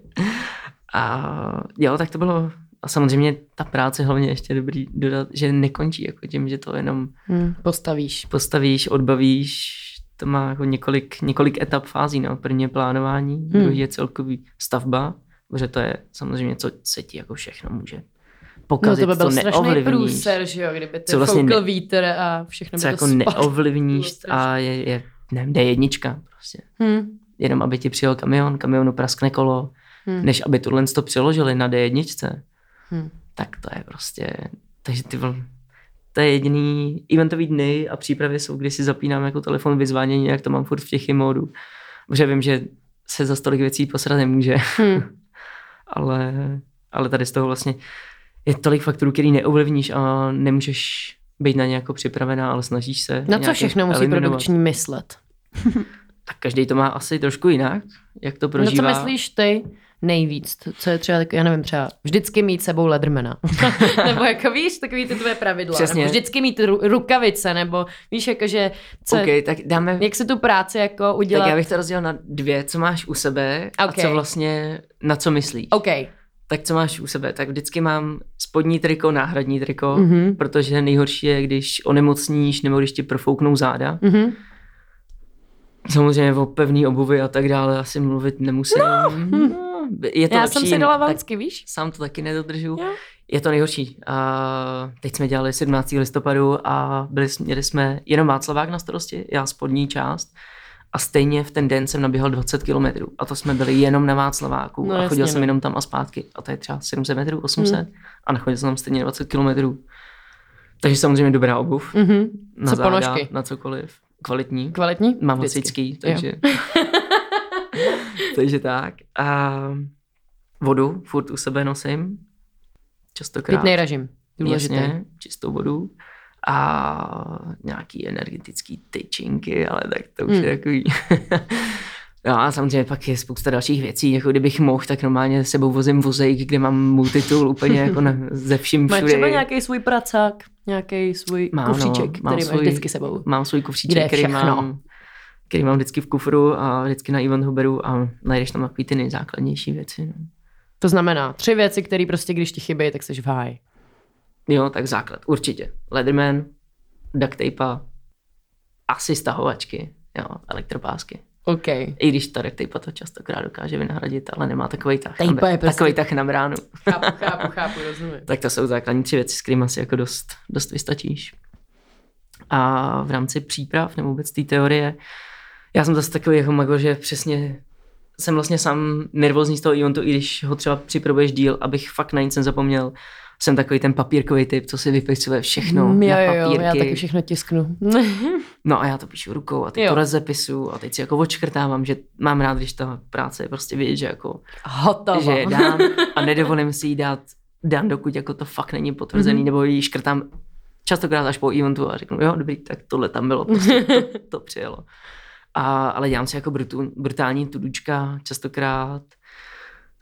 a jo, tak to bylo a samozřejmě ta práce hlavně ještě je dobrý dodat, že nekončí jako tím, že to jenom Hmm, postavíš. postavíš, odbavíš, to má jako několik, několik etap fází. No. První je plánování, hmm. druhý je celkový stavba, protože to je samozřejmě co ti jako všechno může No pokazit, to by byl co strašný neovlivníš. průser, že jo, kdyby ty Co vlastně foukl ne- vítr a všechno by co to jako neovlivníš a je, je nevím, D1 prostě. Hmm. Jenom aby ti přijel kamion, kamionu praskne kolo, Hmm. než aby tohle to přiložili na D1, Hmm. tak to je prostě, takže ty vl... to je jediný eventový dny a přípravy jsou, kdy si zapínám jako telefon vyzvánění, jak to mám furt v těch módu. Protože vím, že se za tolik věcí posrat nemůže, Hmm. ale, ale tady z toho vlastně je tolik faktorů, který neovlivníš a nemůžeš být na ně jako připravená, ale snažíš se. Na co všechno musí eliminovat. produkční myslet? Tak každý to má asi trošku jinak, jak to No prožívá. co myslíš ty nejvíc? Co je třeba já nevím, třeba vždycky mít sebou ledrmena. nebo jako víš, takový ty tvoje pravidla. Přesně. Nebo vždycky mít ru- rukavice, nebo víš, jakože co, OK, tak dáme, jak se tu práci jako udělat. tak já bych to rozdělil na dvě, co máš u sebe a OK. co vlastně, na co myslíš. OK. Tak co máš u sebe? Tak vždycky mám spodní triko, náhradní triko, Mhm. protože nejhorší je, když onemocníš nebo když ti profouknou záda. Mhm. Samozřejmě o pevný obuvy a tak dále asi mluvit nemusím. No. Je to Já lepší, jsem si dala tak vancky, víš? Sám to taky nedodržu. Jo. Je to nejhorší. A teď jsme dělali 17. listopadu a byli, jsme- měli jsme jenom Václavák na starosti, já spodní část. A stejně v ten den jsem naběhal 20 kilometrů. A to jsme byli jenom na Václaváku. No a chodil jasně, jsem no. jenom tam a zpátky. A to je třeba 700 metrů, 800. Hmm. A nachodil jsem tam stejně 20 kilometrů. Takže samozřejmě dobrá obuv. Mhm. Na Co záda, ponožky? na cokoliv. Kvalitní. Kvalitní? Mám hasičský, takže... takže tak. A vodu furt u sebe nosím. Častokrát. Pitný režim. Důležitý. Jasně, čistou vodu. A nějaký energetický tyčinky, ale tak to už Hmm. je takový... No a samozřejmě pak je spousta dalších věcí, jako kdybych mohl, tak normálně sebou vozím vozejk, kde mám multitool úplně jako na, ze vším Máš všude. třeba nějaký svůj pracák, nějaký svůj Mám, no, kufříček, mám který máš svůj- vždycky sebou. Mám svůj kufříček, který mám, který mám vždycky v kufru a vždycky na event beru a najdeš tam takový ty nejzákladnější věci. No. To znamená tři věci, které prostě, když ti chybí, tak jsi v háji. Jo, tak základ, určitě. Leatherman, duct tape, asi stahovačky, jo, elektropásky. OK. I když ta duct tape to častokrát dokáže vynahradit, ale nemá takový tah. Na- je prostě- Takový tah na bránu. Chápu, chápu, chápu, rozumím. Tak to jsou základní tři věci, s kterými si jako dost, dost vystačíš. A v rámci příprav nebo vůbec té teorie, já jsem zase takový jako mago, že přesně jsem vlastně sám nervózní z toho eventu, i když ho třeba připravuješ díl, abych fakt na nic nezapomněl. Jsem takový ten papírkový typ, co si vypisuje všechno Mm, jo, na jo, jo, papírky. já taky všechno tisknu. No a já to píšu rukou a teď Jo. to rozepisu a teď si jako odškrtávám, že mám rád, když ta práce je prostě vidět, že jako Hotovo. že je dám a nedovolím si ji dát dan, dokud jako to fakt není potvrzený, Mhm. nebo ji škrtám častokrát až po eventu a řeknu, jo, dobrý, tak tohle tam bylo, prostě to, to přijelo. A, ale dělám si jako brutu, brutální tudučka častokrát.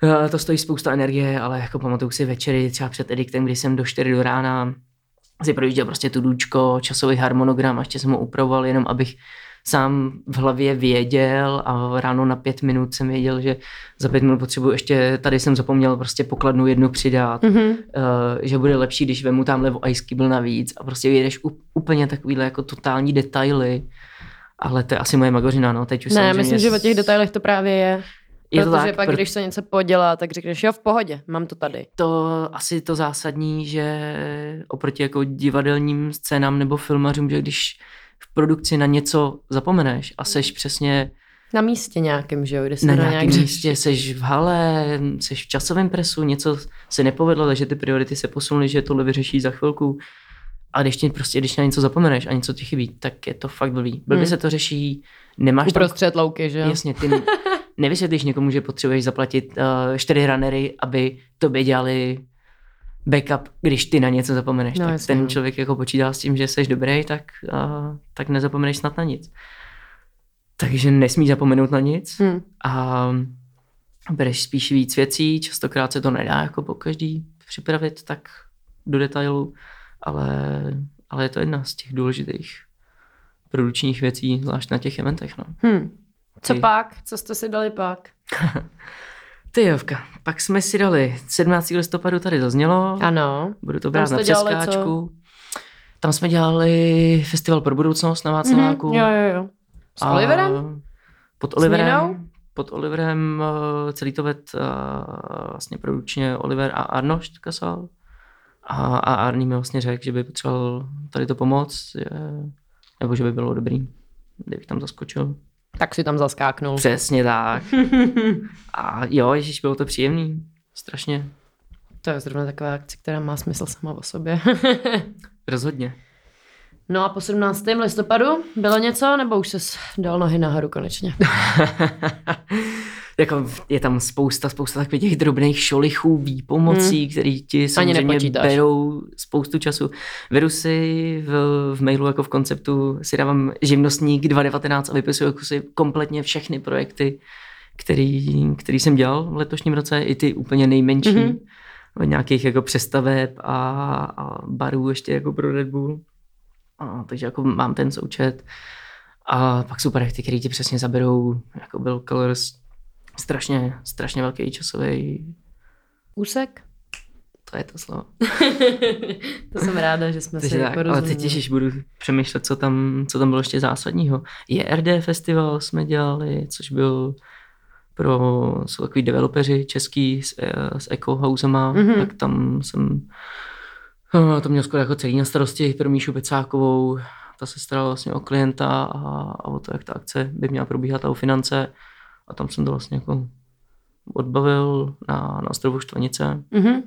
Eh, To stojí spousta energie, ale jako pamatuju si večery třeba před ediktem, kdy jsem do 4 do rána si projížděl prostě tudučko, časový harmonogram a ještě jsem ho upravoval, jenom abych sám v hlavě věděl a ráno na pět minut jsem věděl, že za pět minut potřebuji ještě, tady jsem zapomněl prostě pokladnu jednu přidat, Mhm. uh, že bude lepší, když vemu tamhle ice cable navíc a prostě jedeš úplně takovýhle jako totální detaily, ale to je asi moje magořina, no, teď už Ne, myslím, že o těch detailech to právě je. Je to protože tak, pak, pro- když se něco podělá, tak řekneš, jo, v pohodě, mám to tady. to asi to zásadní, že oproti jako divadelním scénám nebo filmařům, že když v produkci na něco zapomeneš a seš přesně Na místě nějakým, že jo, kde se na to nějakém nějak místě, seš v hale, seš v časovém presu, něco se nepovedlo, takže ty priority se posunuly, že tohle vyřeší za chvilku. A když ti prostě, když na něco zapomeneš a něco ti chybí, tak je to fakt blbý. Blbě Hmm. se to řeší, nemáš tam, Uprostřed louky, že jo? jasně, ty nevysvětlíš někomu, že potřebuješ zaplatit uh, čtyři runnery, aby tobě dělali backup, když ty na něco zapomeneš. No, tak jasně, ten no. člověk jako počítá s tím, že jsi dobrý, tak, uh, tak nezapomeneš snad na nic. Takže nesmíš zapomenout na nic Hm. a bereš spíš víc věcí, častokrát se to nedá jako po každý připravit tak do detailu, ale, ale je to jedna z těch důležitých produkčních věcí, zvlášť na těch eventech. No. Hm. Co Ty- pak? Co jste si dali pak? Tyjovka. Pak jsme si dali 17. listopadu tady zaznělo. Ano. Budu to brát na přeskáčku. Tam jsme dělali festival pro budoucnost na Václaváku. Mhm, Jo, jo, jo. S A Oliverem? Pod S? Oliverem. Pod Oliverem eh, celý to ved eh, vlastně produkčně Oliver a Arnošt Kasal. A, a Arný mi vlastně řekl, že by potřeboval tady to pomoct, je, nebo že by bylo dobrý, kdybych tam zaskočil. Tak si tam zaskáknul. Přesně tak. A jo, ježiš, bylo to příjemný. Strašně. To je zrovna taková akce, která má smysl sama o sobě. Rozhodně. no a po 17. listopadu bylo něco, nebo už se dal nohy nahoru konečně? jako je tam spousta, spousta takových těch drobných šolichů, výpomocí, hmm. který ti samozřejmě nepočítáš. berou spoustu času. Vedu si v, v mailu jako v konceptu, si dávám živnostník 2019 a vypisuju jako si kompletně všechny projekty, který, který jsem dělal v letošním roce, i ty úplně nejmenší. Mm-hmm. Od nějakých jako přestaveb a, a barů ještě jako pro Red Bull. A, takže jako mám ten součet. A pak jsou projekty, které ti přesně zaberou, jako byl Colors, strašně, strašně velký časový, Úsek? to je to slovo. to jsem ráda, že jsme Takže si tak, ale porozuměli. teď těžíš, budu přemýšlet, co tam, co tam bylo ještě zásadního. JRD festival jsme dělali, což byl pro, jsou takový developeři český s, eh, s Eco Housema, Mhm. mm-hmm. tak tam jsem eh, to měl skoro jako celý na starosti pro Míšu Pecákovou, ta se starala vlastně o klienta a, a o to, jak ta akce by měla probíhat a o finance a tam jsem to vlastně jako odbavil na, na ostrovu Štvanice. Mhm.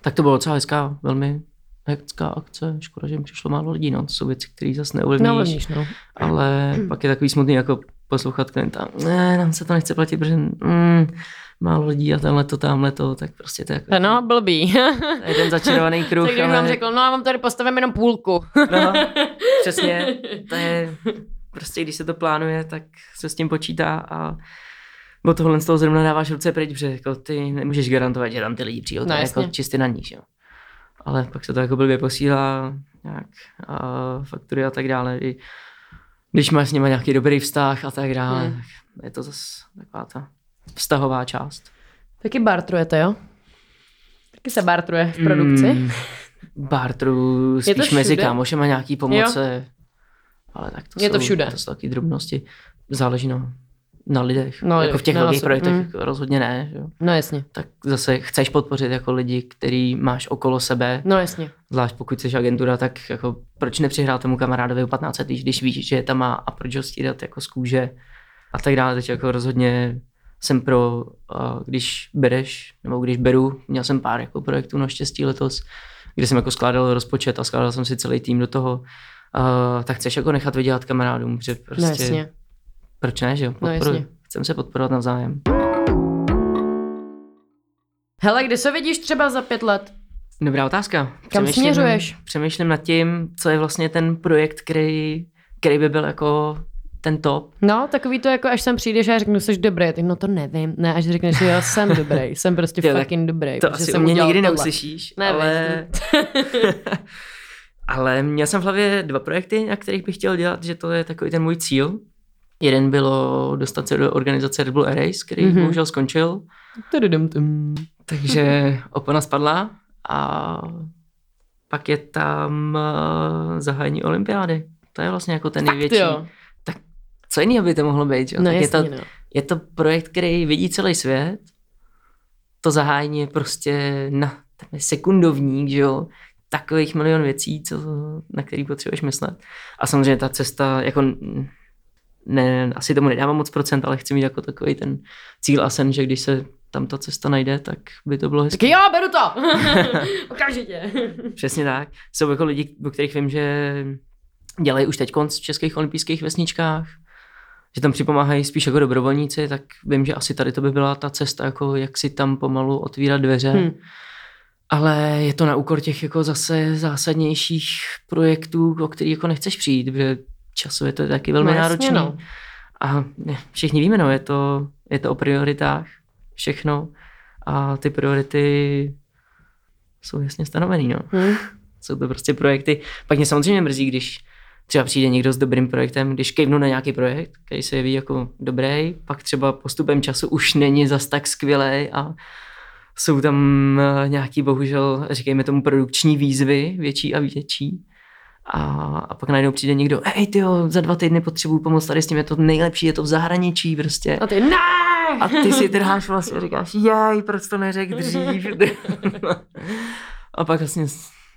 Tak to bylo docela hezká, velmi hektická akce. Škoda, že jim přišlo málo lidí, no. To jsou věci, které zase neovlivníš. No. Ale pak je takový smutný jako poslouchat klienta. Ne, nám se to nechce platit, protože mm, málo lidí a tenhle to, tamhle to, tak prostě to je jako No, blbý. to je ten začarovaný kruh. tak ale... vám řekl, no já vám tady postavím jenom půlku. No, přesně, to je, prostě když se to plánuje, tak se s tím počítá a o tohle z toho zrovna dáváš ruce pryč, protože jako ty nemůžeš garantovat, že tam ty lidi přijdou, No, jako čistě na níž, jo. Ale pak se to jako blbě posílá, nějak a faktury a tak dále. I když máš s nimi nějaký dobrý vztah a tak dále, Hmm. hmm. je to zase taková ta vztahová část. Taky bartrujete, jo? Taky se bartruje v produkci. Mm, bartru spíš mezi všude? kámošema nějaký pomoce. Ale tak to Je to jsou, všude. To jsou taky drobnosti. Záleží na, na lidech. No, jako v těch velkých projektech Mm. rozhodně ne. Že? No jasně. Tak zase chceš podpořit jako lidi, který máš okolo sebe. No jasně. Zvlášť pokud jsi agentura, tak jako proč nepřihrát tomu kamarádovi o 15 let, když víš, že je tam má a proč ho stírat jako z kůže a tak dále. Teď jako rozhodně jsem pro, když bereš, nebo když beru, měl jsem pár jako projektů naštěstí letos, kde jsem jako skládal rozpočet a skládal jsem si celý tým do toho, a, tak chceš jako nechat vydělat kamarádům, že prostě, No jasně. proč ne, že jo, No. Chcem se podporovat navzájem. Hele, kdy se vidíš třeba za pět let? Dobrá otázka. Kam směřuješ? Přemýšlím nad tím, co je vlastně ten projekt, který, který by byl jako ten top. No, takový to jako, až sem přijdeš a řeknu, jsi dobrý, tak no to nevím. Ne, až řekneš, že jo, jsem dobrý, jsem prostě Jo, fucking dobrý. To asi jsem mě nikdy tohle. neuslyšíš, Ne, ale... ale měl jsem v hlavě dva projekty, na kterých bych chtěl dělat, že to je takový ten můj cíl. Jeden bylo dostat se do organizace Red Bull Race, který Mhm. mm-hmm. bohužel skončil, takže opona spadla a pak je tam uh, zahájení olympiády. To je vlastně jako ten Fakt největší. jo. Co jiného by to mohlo být? Jo? No tak je, to, no. je to projekt, který vidí celý svět. To zahájení je prostě na ten sekundovník, že jo? Takových milion věcí, co, na který potřebuješ myslet. A samozřejmě ta cesta, jako ne, asi tomu nedávám moc procent, ale chci mít jako takový ten cíl a sen, že když se tam ta cesta najde, tak by to bylo hezké. Tak jo, beru to! Okamžitě. Přesně tak. Jsou jako lidi, o kterých vím, že dělají už teď v českých olympijských vesničkách, že tam připomáhají spíš jako dobrovolníci, tak vím, že asi tady to by byla ta cesta, jako jak si tam pomalu otvírat dveře. Hm. Hmm. Ale je to na úkor těch jako zase zásadnějších projektů, o který jako nechceš přijít, protože časově to je taky velmi No náročné. no. A všichni víme, no, je to, je to o prioritách všechno a ty priority jsou jasně stanovený, no Hm. jsou to prostě projekty. Pak mě samozřejmě mrzí, když třeba přijde někdo s dobrým projektem, když kejvnu na nějaký projekt, který se jeví jako dobrý, pak třeba postupem času už není zas tak skvělý a jsou tam eh, nějaký, bohužel, říkejme tomu, produkční výzvy, větší a větší. A, a pak najednou přijde někdo, hej ty za dva týdny potřebuju pomoct tady s tím, je to nejlepší, je to v zahraničí prostě. A ty ne! A ty si trháš vlastně, říkáš, jaj, proč to neřek dřív. a pak vlastně,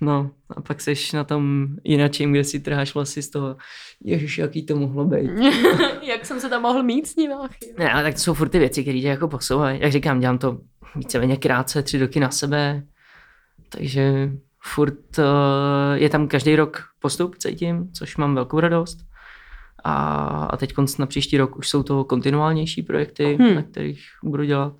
no, a pak seš na tom jinačím, kde si trháš vlasy z toho, ježiš, jaký to mohlo být. Jak jsem se tam mohl mít s ním, Ne, ale tak to jsou furt ty věci, které tě jako posouvají. Jak říkám, dělám to víceméně krátce, tři roky na sebe, takže furt uh, je tam každý rok postup, cítím, což mám velkou radost. A, a teď na příští rok už jsou to kontinuálnější projekty, hmm. na kterých budu dělat.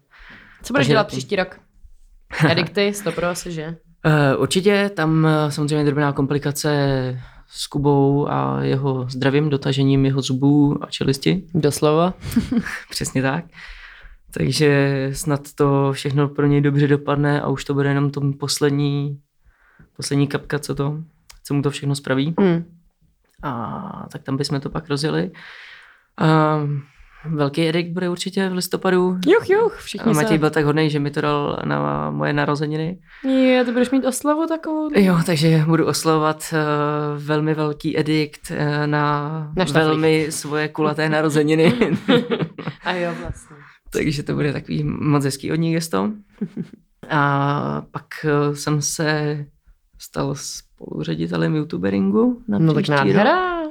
Co budeš dělat příští rok? Edikty, stopro asi, že? Uh, určitě, tam uh, samozřejmě drobná komplikace s Kubou a jeho zdravím, dotažením jeho zubů a čelisti. Doslova. Přesně tak. Takže snad to všechno pro něj dobře dopadne a už to bude jenom tom poslední, poslední kapka, co to, co mu to všechno spraví. Hmm. A tak tam bychom to pak rozjeli. A velký Erik bude určitě v listopadu. Juch, juch, všichni a Matěj se... byl tak hodný, že mi to dal na moje narozeniny. Je, to budeš mít oslavu takovou? Jo, takže budu oslavovat uh, velmi velký edikt uh, na, na velmi svoje kulaté narozeniny. a jo, vlastně. Takže to bude takový moc hezký od ní gesto. A pak uh, jsem se stal spoluředitelem youtuberingu na No tak nádhera.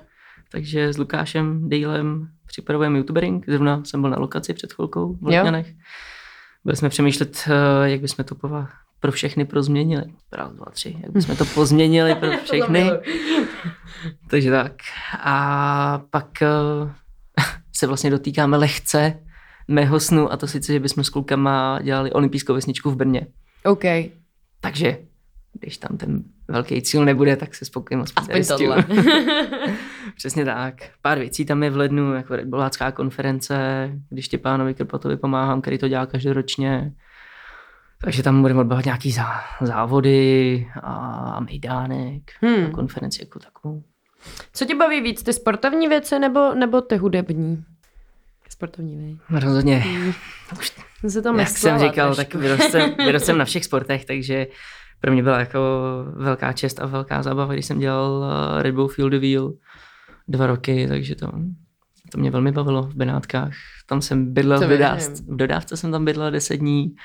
Takže s Lukášem Dejlem připravujeme youtubering. Zrovna jsem byl na lokaci před chvilkou v Letňanech. Byli jsme přemýšlet, eh, jak bychom to pro všechny prozměnili. Raz, dva, tři. Jak bychom to pozměnili pro všechny. Takže tak. A pak uh, se vlastně dotýkáme lehce mého snu a to sice, že bychom s klukama dělali olympijskou vesničku v Brně. OK. Takže když tam ten velký cíl nebude, tak se spokojím aspoň tohle. Přesně tak. Pár věcí tam je v lednu, jako Redballácká konference, když tě pánovi Krpatovi pomáhám, který to dělá každoročně. Takže tam budeme odbavit nějaký zá, závody a mejdánek hmm. a konferenci jako takovou. Co tě baví víc, ty sportovní věci nebo, nebo ty hudební? Sportovní, vej. Rozhodně. Už, se to jak jsem říkal, tak vyrostl na všech sportech, takže pro mě byla jako velká čest a velká zábava, když jsem dělal eh, Red Bull Field Wheel dva roky, takže to, to mě velmi bavilo v Benátkách. Tam jsem bydlel v dodávce, v dodávce jsem tam bydlel deset dní.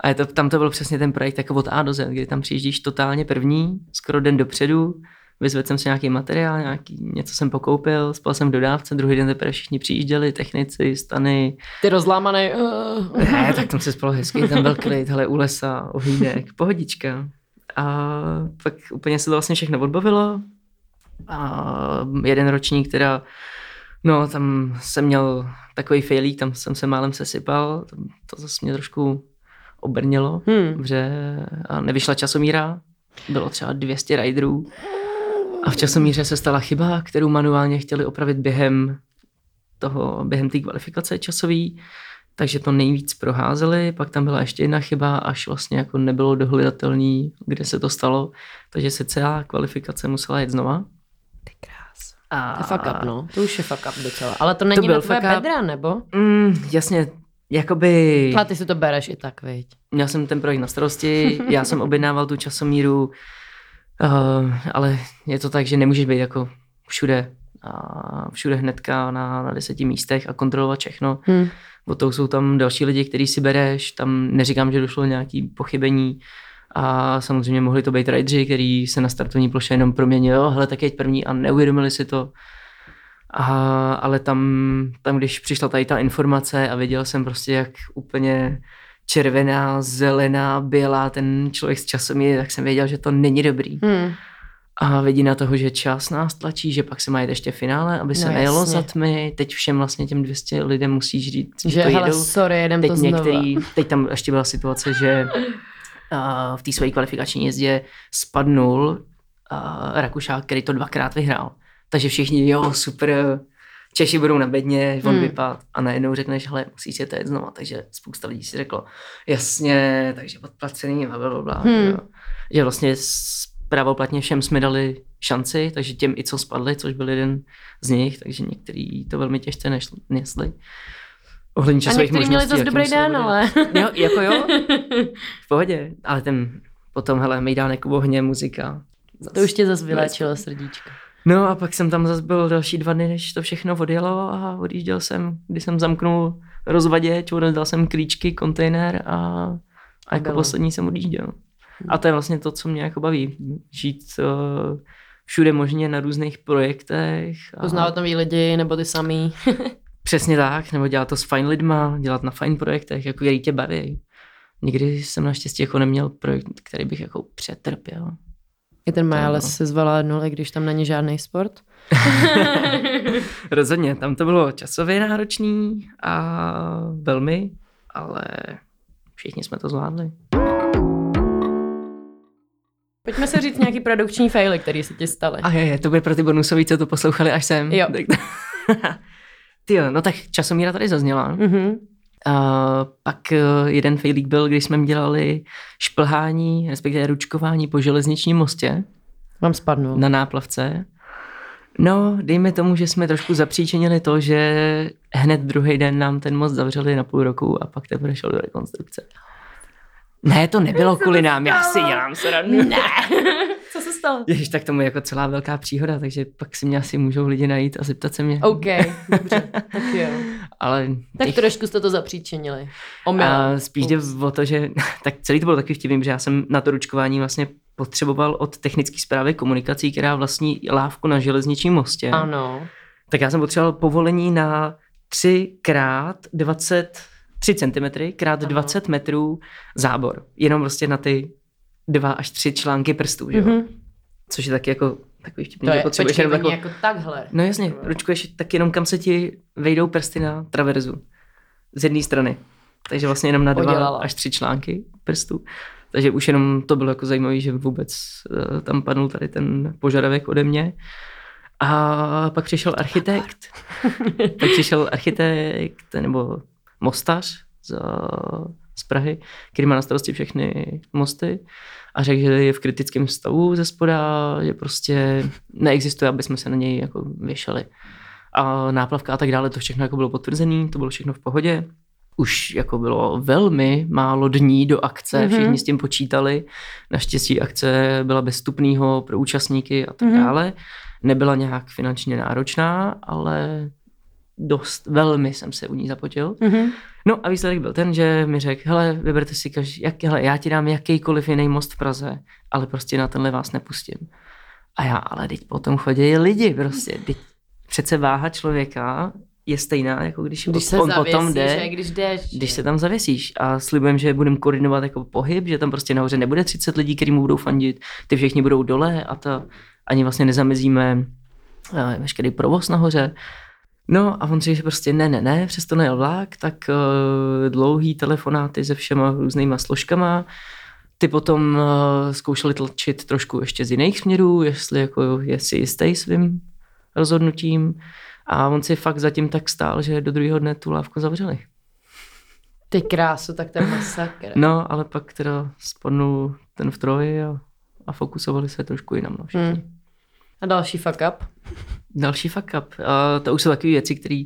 A je to, tam to byl přesně ten projekt jako od A do Z, kdy tam přijíždíš totálně první, skoro den dopředu, vyzvedl jsem si nějaký materiál, nějaký, něco jsem pokoupil, spal jsem v dodávce, druhý den teprve všichni přijížděli, technici, stany. Ty rozlámané. Uh. Ne, tak tam se spalo hezky, tam byl klid, hele, u lesa, ohýnek, pohodička. A pak úplně se to vlastně všechno odbavilo. A jeden ročník teda, no tam jsem měl takový failík, tam jsem se málem sesypal, to zase mě trošku obrnilo, hmm. že a nevyšla časomíra, bylo třeba 200 riderů a v časomíře se stala chyba, kterou manuálně chtěli opravit během toho, během té kvalifikace časový, takže to nejvíc proházeli, pak tam byla ještě jedna chyba, až vlastně jako nebylo dohledatelný, kde se to stalo, takže se celá kvalifikace musela jít znova. Ty krás. A... To je fuck up, no. To už je fuck up docela. Ale to není to na tvoje bedra, nebo? Mm, jasně, jakoby... A ty si to bereš i tak, viď? Měl jsem ten projekt na starosti, já jsem objednával tu časomíru, uh, ale je to tak, že nemůžeš být jako všude a všude hnedka na, na deseti místech a kontrolovat všechno. Hmm. O to jsou tam další lidi, který si bereš, tam neříkám, že došlo nějaký pochybení a samozřejmě mohli to být rideři, který se na startovní ploše jenom proměnili, jo, hele, tak jeď první a neuvědomili si to. A, ale tam, tam, když přišla tady ta informace a viděl jsem prostě, jak úplně červená, zelená, bělá ten člověk s časem je, tak jsem věděl, že to není dobrý. Hmm. A vidí na toho, že čas nás tlačí, že pak se mají ještě finále, aby se no, nejelo za tmy. Teď všem vlastně těm 200 lidem musíš říct, že, že to hele, jedou. sorry, jedem teď to některý, Teď tam ještě byla situace, že uh, v té své kvalifikační jezdě spadnul uh, Rakušák, který to dvakrát vyhrál. Takže všichni, jo, super, Češi budou na bedně, on hmm. vypad a najednou řekneš, hele, musíš to jet znova. Takže spousta lidí si řeklo, jasně, takže podplacený, bla, bla, bla, hmm. že vlastně pravoplatně všem jsme dali šanci, takže těm i co spadli, což byl jeden z nich, takže některý to velmi těžce nesli. Ohledně A někteří měli zase dobrý den, ale... Jo, jako jo, v pohodě, ale ten potom, hele, Mejdánek v ohně, muzika. To už tě zase vyléčilo srdíčko. No a pak jsem tam zase byl další dva dny, než to všechno odjelo a odjížděl jsem, když jsem zamknul rozvaděč, dal jsem klíčky, kontejner a, a jako Bylo. poslední jsem odjížděl. A to je vlastně to, co mě jako baví. Žít uh, všude možně na různých projektech. A... Poznávat nový lidi, nebo ty samý. Přesně tak, nebo dělat to s fajn lidma, dělat na fajn projektech, jako který tě baví. Nikdy jsem naštěstí jako neměl projekt, který bych jako přetrpěl. I ten Miles no. se zvala nule, když tam není žádný sport? Rozhodně, tam to bylo časově náročný a velmi, ale všichni jsme to zvládli. Pojďme se říct nějaký produkční faily, které se ti staly. A je, je, to bude pro ty bonusový, co to poslouchali až sem. Jo. Ty jo, no tak časomíra tady zazněla. Mm-hmm. Uh, pak uh, jeden failík byl, když jsme dělali šplhání, respektive ručkování po železničním mostě. Vám spadnul. Na náplavce. No, dejme tomu, že jsme trošku zapříčinili to, že hned druhý den nám ten most zavřeli na půl roku a pak teprve šel do rekonstrukce. Ne, to nebylo kvůli nám, já si dělám srandu. Ne. Co se stalo? Ježiš, tak tomu je jako celá velká příhoda, takže pak si mě asi můžou lidi najít a zeptat se mě. OK, dobře, tak jo. Ale tak těch... trošku jste to zapříčinili. A spíš jde o to, že tak celý to bylo taky vtipný, že já jsem na to ručkování vlastně potřeboval od technické zprávy komunikací, která vlastní lávku na železničním mostě. Ano. Tak já jsem potřeboval povolení na 3 krát 20 3 cm krát 20 metrů zábor. Jenom prostě na ty dva až tři články prstů, že mm-hmm. Což je taky jako takový vtipný, to je, potřebuješ jenom jako, jako takhle. No jasně, ručkuješ tak jenom kam se ti vejdou prsty na traverzu. Z jedné strany. Takže vlastně jenom na dva Podělala. až tři články prstů. Takže už jenom to bylo jako zajímavé, že vůbec uh, tam padnul tady ten požadavek ode mě. A pak přišel architekt. pak přišel architekt nebo mostař z, z Prahy, který má na starosti všechny mosty a řekl, že je v kritickém stavu ze spoda, že prostě neexistuje, aby jsme se na něj jako věšeli. A náplavka a tak dále, to všechno jako bylo potvrzené, to bylo všechno v pohodě. Už jako bylo velmi málo dní do akce, mm-hmm. všichni s tím počítali. Naštěstí akce byla bezstupného pro účastníky a tak mm-hmm. dále. Nebyla nějak finančně náročná, ale dost, velmi jsem se u ní zapotil. Mm-hmm. No a výsledek byl ten, že mi řekl, hele, vyberte si každý, jak, hele, já ti dám jakýkoliv jiný most v Praze, ale prostě na tenhle vás nepustím. A já, ale teď potom chodí lidi prostě, teď přece váha člověka je stejná, jako když, když se on zavěsíš, potom jde, když, jdeš, když se tam zavěsíš a slibujem, že budeme koordinovat jako pohyb, že tam prostě nahoře nebude 30 lidí, kteří mu budou fandit, ty všichni budou dole a to ani vlastně nezamezíme eh, veškerý provoz nahoře. No a on že prostě ne, ne, ne, přesto nejel vlák, tak uh, dlouhý telefonáty se všema různýma složkama. Ty potom uh, zkoušeli tlačit trošku ještě z jiných směrů, jestli jako je si jistý svým rozhodnutím. A on si fakt zatím tak stál, že do druhého dne tu lávku zavřeli. Ty krásu, tak ten masakr. No, ale pak teda spadnul ten v troji a, a fokusovali se trošku jinam. No, hmm. A další fuck up? Další fuck up. A to už jsou takové věci, které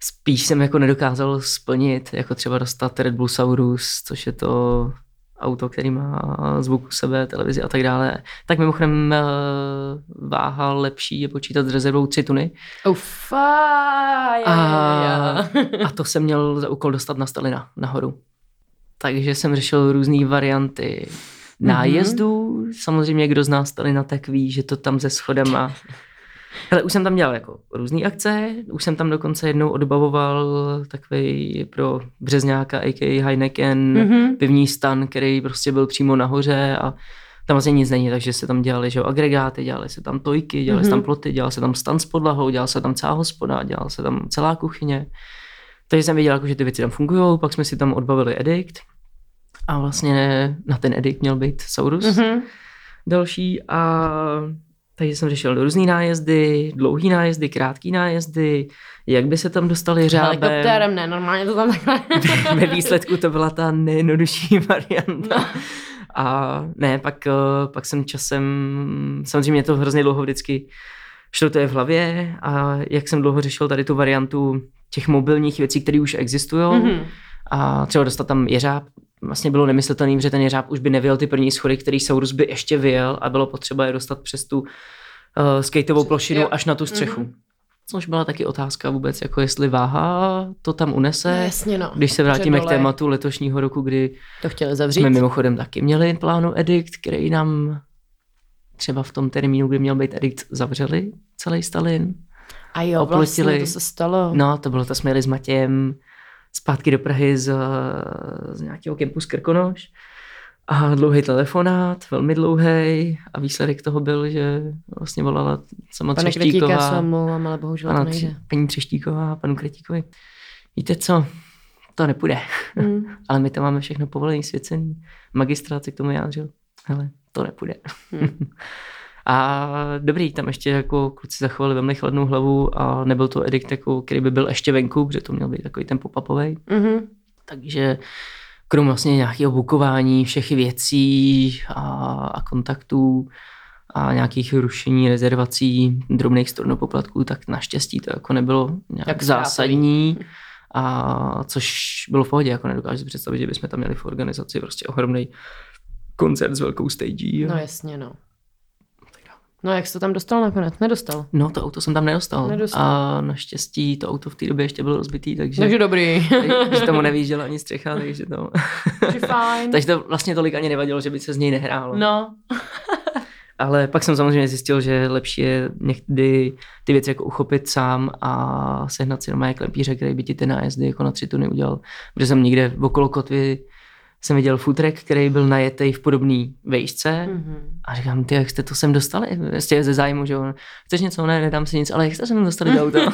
spíš jsem jako nedokázal splnit, jako třeba dostat Red Bull Saurus, což je to auto, který má zvuk u sebe, televizi a tak dále. Tak mimochodem eh, váha lepší je počítat s rezervou 3 tuny. Oh, a, a to jsem měl za úkol dostat na Stalina nahoru. Takže jsem řešil různé varianty nájezdů. Mm-hmm. Samozřejmě, kdo z nás Stalina, tak ví, že to tam ze schodama Hele, už jsem tam dělal jako různé akce, už jsem tam dokonce jednou odbavoval takový pro Březňáka, a.k.a. Heineken, mm-hmm. pivní stan, který prostě byl přímo nahoře a tam vlastně nic není, takže se tam dělali že agregáty, dělali se tam tojky, dělali mm-hmm. se tam mhm. ploty, dělal se tam stan s podlahou, dělal se tam celá hospoda, dělal se tam celá kuchyně. Takže jsem viděl, jako, že ty věci tam fungují, pak jsme si tam odbavili edikt a vlastně na ten edikt měl být Saurus mm-hmm. další a takže jsem řešil různý nájezdy, dlouhý nájezdy, krátký nájezdy, jak by se tam dostali řábem. Helikoptérem, ne, normálně to tam takhle. Ve výsledku to byla ta nejjednodušší varianta. No. A ne, pak, eh, pak jsem časem, samozřejmě to hrozně dlouho vždycky šlo to je v hlavě a jak jsem dlouho řešil tady tu variantu těch mobilních věcí, které už existují mm-hmm. a třeba dostat tam jeřáb, vlastně bylo nemyslitelné, že ten jeřáb už by nevyjel ty první schody, který Saurus by ještě vyjel a bylo potřeba je dostat přes tu uh, skateovou plošinu jo. až na tu střechu. Mm-hmm. Což byla taky otázka vůbec, jako jestli váha to tam unese. No, jasně no. Když se vrátíme k tématu letošního roku, kdy to chtěli zavřít. jsme mimochodem taky měli plánu edikt, který nám třeba v tom termínu, kdy měl být edikt, zavřeli celý Stalin. A jo, oplotili. vlastně to se stalo. No, to bylo, to jsme jeli s Matějem zpátky do Prahy z, z nějakého kempu z Krkonoš a dlouhý telefonát, velmi dlouhý a výsledek toho byl, že vlastně volala sama Pane Třeštíková. Pane omlouvám, ale bohužel to nejde. Paní Třeštíková panu Kretíkovi. Víte co, to nepůjde. Mm. ale my tam máme všechno povolený, svěcený. Magistrát se k tomu jádřil. Hele, to nepůjde. Mm. A dobrý, tam ještě jako kluci zachovali velmi chladnou hlavu a nebyl to edikt, jako, který by byl ještě venku, protože to měl být takový ten pop-upový. Mm-hmm. Takže krom vlastně nějakého bukování všech věcí a, a kontaktů a nějakých rušení rezervací, drobných stornopoplatků, tak naštěstí to jako nebylo nějak Jak zásadní. A což bylo v pohodě, jako nedokážu si představit, že bychom tam měli v organizaci prostě ohromný koncert s velkou stage. No jasně, no. No jak jsi to tam dostal nakonec? Nedostal? No to auto jsem tam nedostal. nedostal. A naštěstí to auto v té době ještě bylo rozbitý, takže... Takže dobrý. takže tomu nevížděla ani střecha, takže to... takže fajn. takže to vlastně tolik ani nevadilo, že by se z něj nehrálo. No. Ale pak jsem samozřejmě zjistil, že lepší je někdy ty věci jako uchopit sám a sehnat si normálně klempíře, který by ti ty nájezdy jako na tři tuny udělal. Protože jsem někde okolo kotvy jsem viděl futrek, který byl najetý v podobné vejšce mm-hmm. a říkám, ty, jak jste to sem dostali? Jste ze zájmu, že on, chceš něco? Ne, nedám si nic, ale jak jste sem dostali do auta?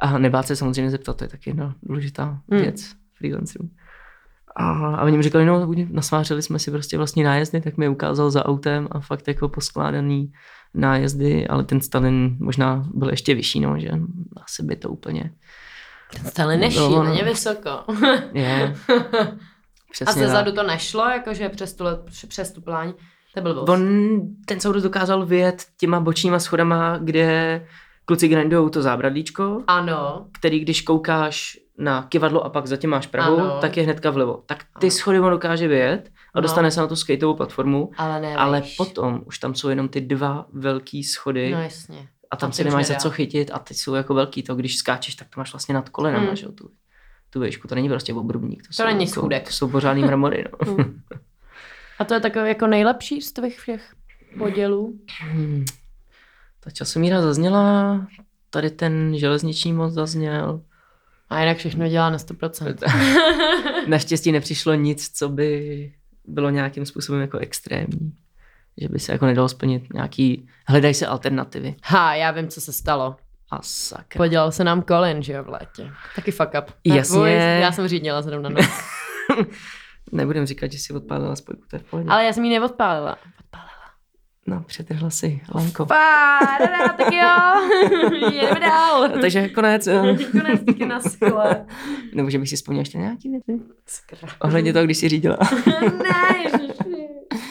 a nebát se samozřejmě zeptat, to je taky jedna důležitá mm. věc freelancerů. A, a oni mi říkali, no, nasvářili jsme si prostě vlastní nájezdy, tak mi ukázal za autem a fakt jako poskládaný nájezdy, ale ten Stalin možná byl ještě vyšší, no, že asi by to úplně Stále nešíleně no, vysoko. Je. Přesně a ze zadu to nešlo, jakože přes tu, přes tu pláň. To byl boss. On, ten soud dokázal vyjet těma bočníma schodama, kde kluci grindujou to zábradlíčko. Ano. Který, když koukáš na kivadlo a pak zatím máš prahu, ano. tak je hnedka vlevo. Tak ty ano. schody on dokáže vyjet a no. dostane se na tu skateovou platformu. Ale Ale potom už tam jsou jenom ty dva velký schody. No jasně a tam si nemáš za co chytit a ty jsou jako velký, to když skáčeš, tak to máš vlastně nad kolenem, mm. že tu, tu výšku, to není prostě obrubník, to, to jsou, není schůdek. To jsou pořádný mramory, no. Mm. A to je takové jako nejlepší z těch všech podělů? Hmm. Ta časomíra zazněla, tady ten železniční most zazněl. A jinak všechno dělá na 100%. Naštěstí nepřišlo nic, co by bylo nějakým způsobem jako extrémní že by se jako nedalo splnit nějaký, hledají se alternativy. Ha, já vím, co se stalo. A sakra. Podělal se nám Colin, že jo, v létě. Taky fuck up. Jasně. Tvůj, já jsem řídila zrovna. No. Nebudem říkat, že si odpálila spojku, to je v pohodě. Ale já jsem ji neodpálila. Odpálila. No, přetrhla si lanko. Páda, tak jo, jdeme dál. No, takže konec. konec, taky na skle. Nebo že bych si vzpomněla ještě nějaký věci. Ohledně toho, když jsi řídila. ne, ježiši.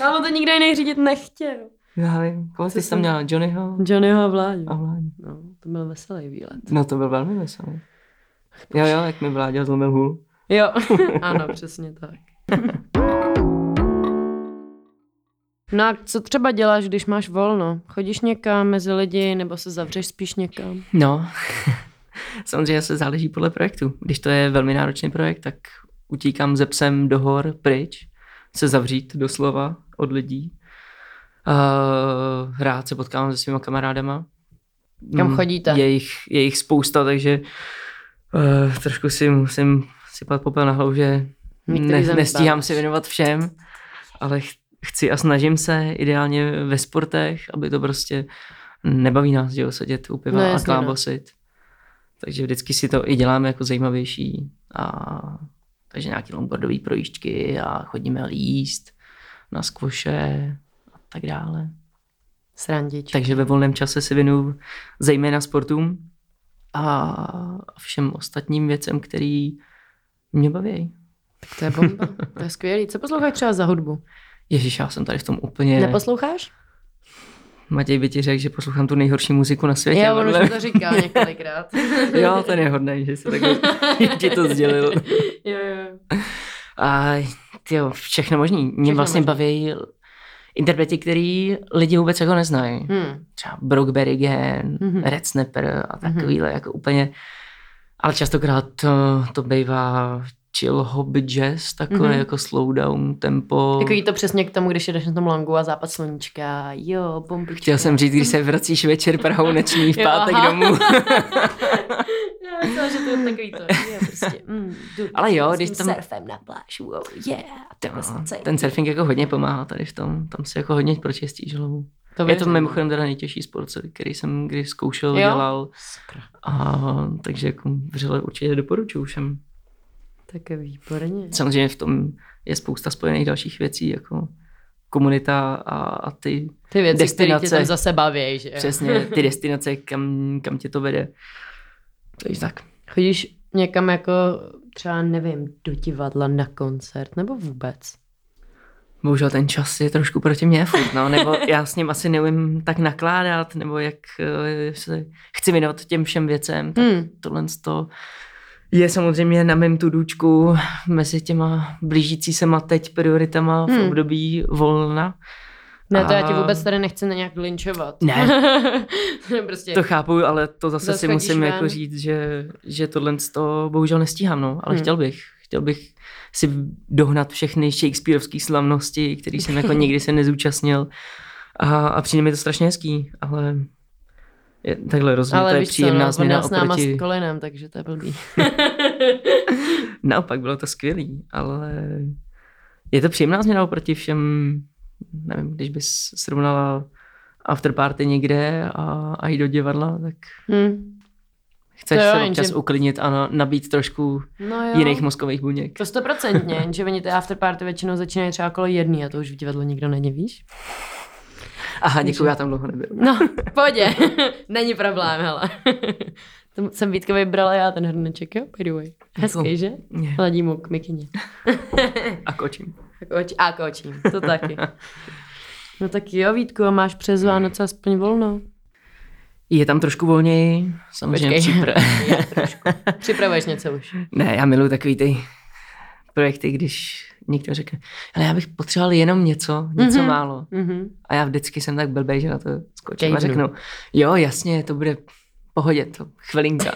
Ale to nikdo jiný řídit nechtěl. Já vím. Koho jsi tam měla? Johnnyho? Johnnyho a Vláďu. A Vláďu. No, to byl veselý výlet. No, to byl velmi veselý. Jo, jo, jak mi Vláďa zlomil hůl. Jo, ano, přesně tak. No a co třeba děláš, když máš volno? Chodíš někam mezi lidi nebo se zavřeš spíš někam? No, samozřejmě se záleží podle projektu. Když to je velmi náročný projekt, tak utíkám ze psem do hor pryč se zavřít doslova od lidí. Uh, rád se potkávám se svýma kamarádama. Kam mm, chodíte? Je jich, je jich spousta, takže uh, trošku si musím sypat popel na hlavu, že ne, nestíhám se věnovat všem, ale chci a snažím se ideálně ve sportech, aby to prostě nebaví nás, že sedět u piva no, a no. klábosit. No. Takže vždycky si to i děláme jako zajímavější a takže nějaké longboardové projížďky a chodíme líst na skvoše a tak dále. Srandičky. Takže ve volném čase si věnuju zejména sportům a všem ostatním věcem, který mě baví. Tak to je bomba. To je skvělý. Co posloucháš třeba za hudbu? Ježíš, já jsem tady v tom úplně... Neposloucháš? Matěj by ti řekl, že poslouchám tu nejhorší muziku na světě. Já, on už to říkal několikrát. jo, ten je hodný, že si takhle ti to sdělil. jo, jo. A tyjo, všechno možný. Mě Všechno vlastně možný. baví interpreti, který lidi vůbec jako neznají. Hmm. Třeba Brockberry Gan, Mhm. Red Snapper a takovýhle jako úplně. Ale častokrát to, to bývá chill hobby jazz, takový Mhm. jako slow down tempo. Takový to přesně k tomu, když jdeš na tom longu a západ sluníčka. Jo, bombička. Chtěl jsem říct, když se vracíš večer Prahou noční v Jo, pátek aha. domů. Já myslela, že to je takový to. Je prostě, mm, jdu Ale jo, když tam- surfem na pláž, wow, yeah. To je vlastně ten surfing jako hodně pomáhá tady v tom. Tam si jako hodně pročistíš hlavu. To Je to mimochodem teda nejtěžší sport, který jsem kdy zkoušel, Jo? dělal. Sakra, A, takže jako vřele určitě doporučuji všem. Tak je výborně. Samozřejmě v tom je spousta spojených dalších věcí, jako komunita a, a ty Ty věci, které tě Destinace. tam zase baví, že přesně ty destinace, kam, kam tě to vede. Takže tak. Chodíš někam jako třeba, nevím, do divadla na koncert, nebo vůbec? Bohužel ten čas je trošku proti mně furt, no, nebo já s ním asi neumím tak nakládat, nebo jak eh, se chci věnovat těm všem věcem, tak Hmm. tohle to je samozřejmě na mém tudůčku mezi těma blížící se ma teď prioritama v Hmm. období volna. Ne, to já ti vůbec tady nechci na nějak linčovat. Ne. prostě. To chápu, ale to zase Zas si musím ven. jako říct, že, že tohle to bohužel nestíhám, no, ale Hmm. chtěl bych. Chtěl bych si dohnat všechny Shakespeareovské slavnosti, který jsem jako nikdy se nezúčastnil a, a přijde mi to strašně hezký, ale je, takhle rozhodně to Ale je víš co, příjemná no, změna s náma oproti... s Kolinem, takže to je blbý. Naopak, bylo to skvělý, ale je to příjemná změna oproti všem, nevím, když bys srovnala afterparty někde a, a jít do divadla, tak hm. chceš To jo, se občas uklidnit a na- nabít trošku No jo. jiných mozkových buněk. To stoprocentně, jenže oni ty afterparty většinou začínají třeba okolo jedný a to už v divadle nikdo není, víš? Aha, děkuji, já tam dlouho nebyl. No, pohodě. Není problém, hele. to jsem Vítka vybrala já ten hrneček, jo? By the way. Hezký, že? Je. Hledí mu k mikině. A kočím. Tak oči, a kočím, to taky. No tak jo, Vítku, a máš přes Vánoce aspoň volno? Je tam trošku volněji, samozřejmě Počkej. připra... Připravuješ něco už? ne, já miluji takový ty projekty, když někdo řekne, ale já bych potřeboval jenom něco, něco Mhm. málo. Mhm. A já vždycky jsem tak blbej, že na to skočím Kejvnu. a řeknu, jo, jasně, to bude pohodě, to chvilinka.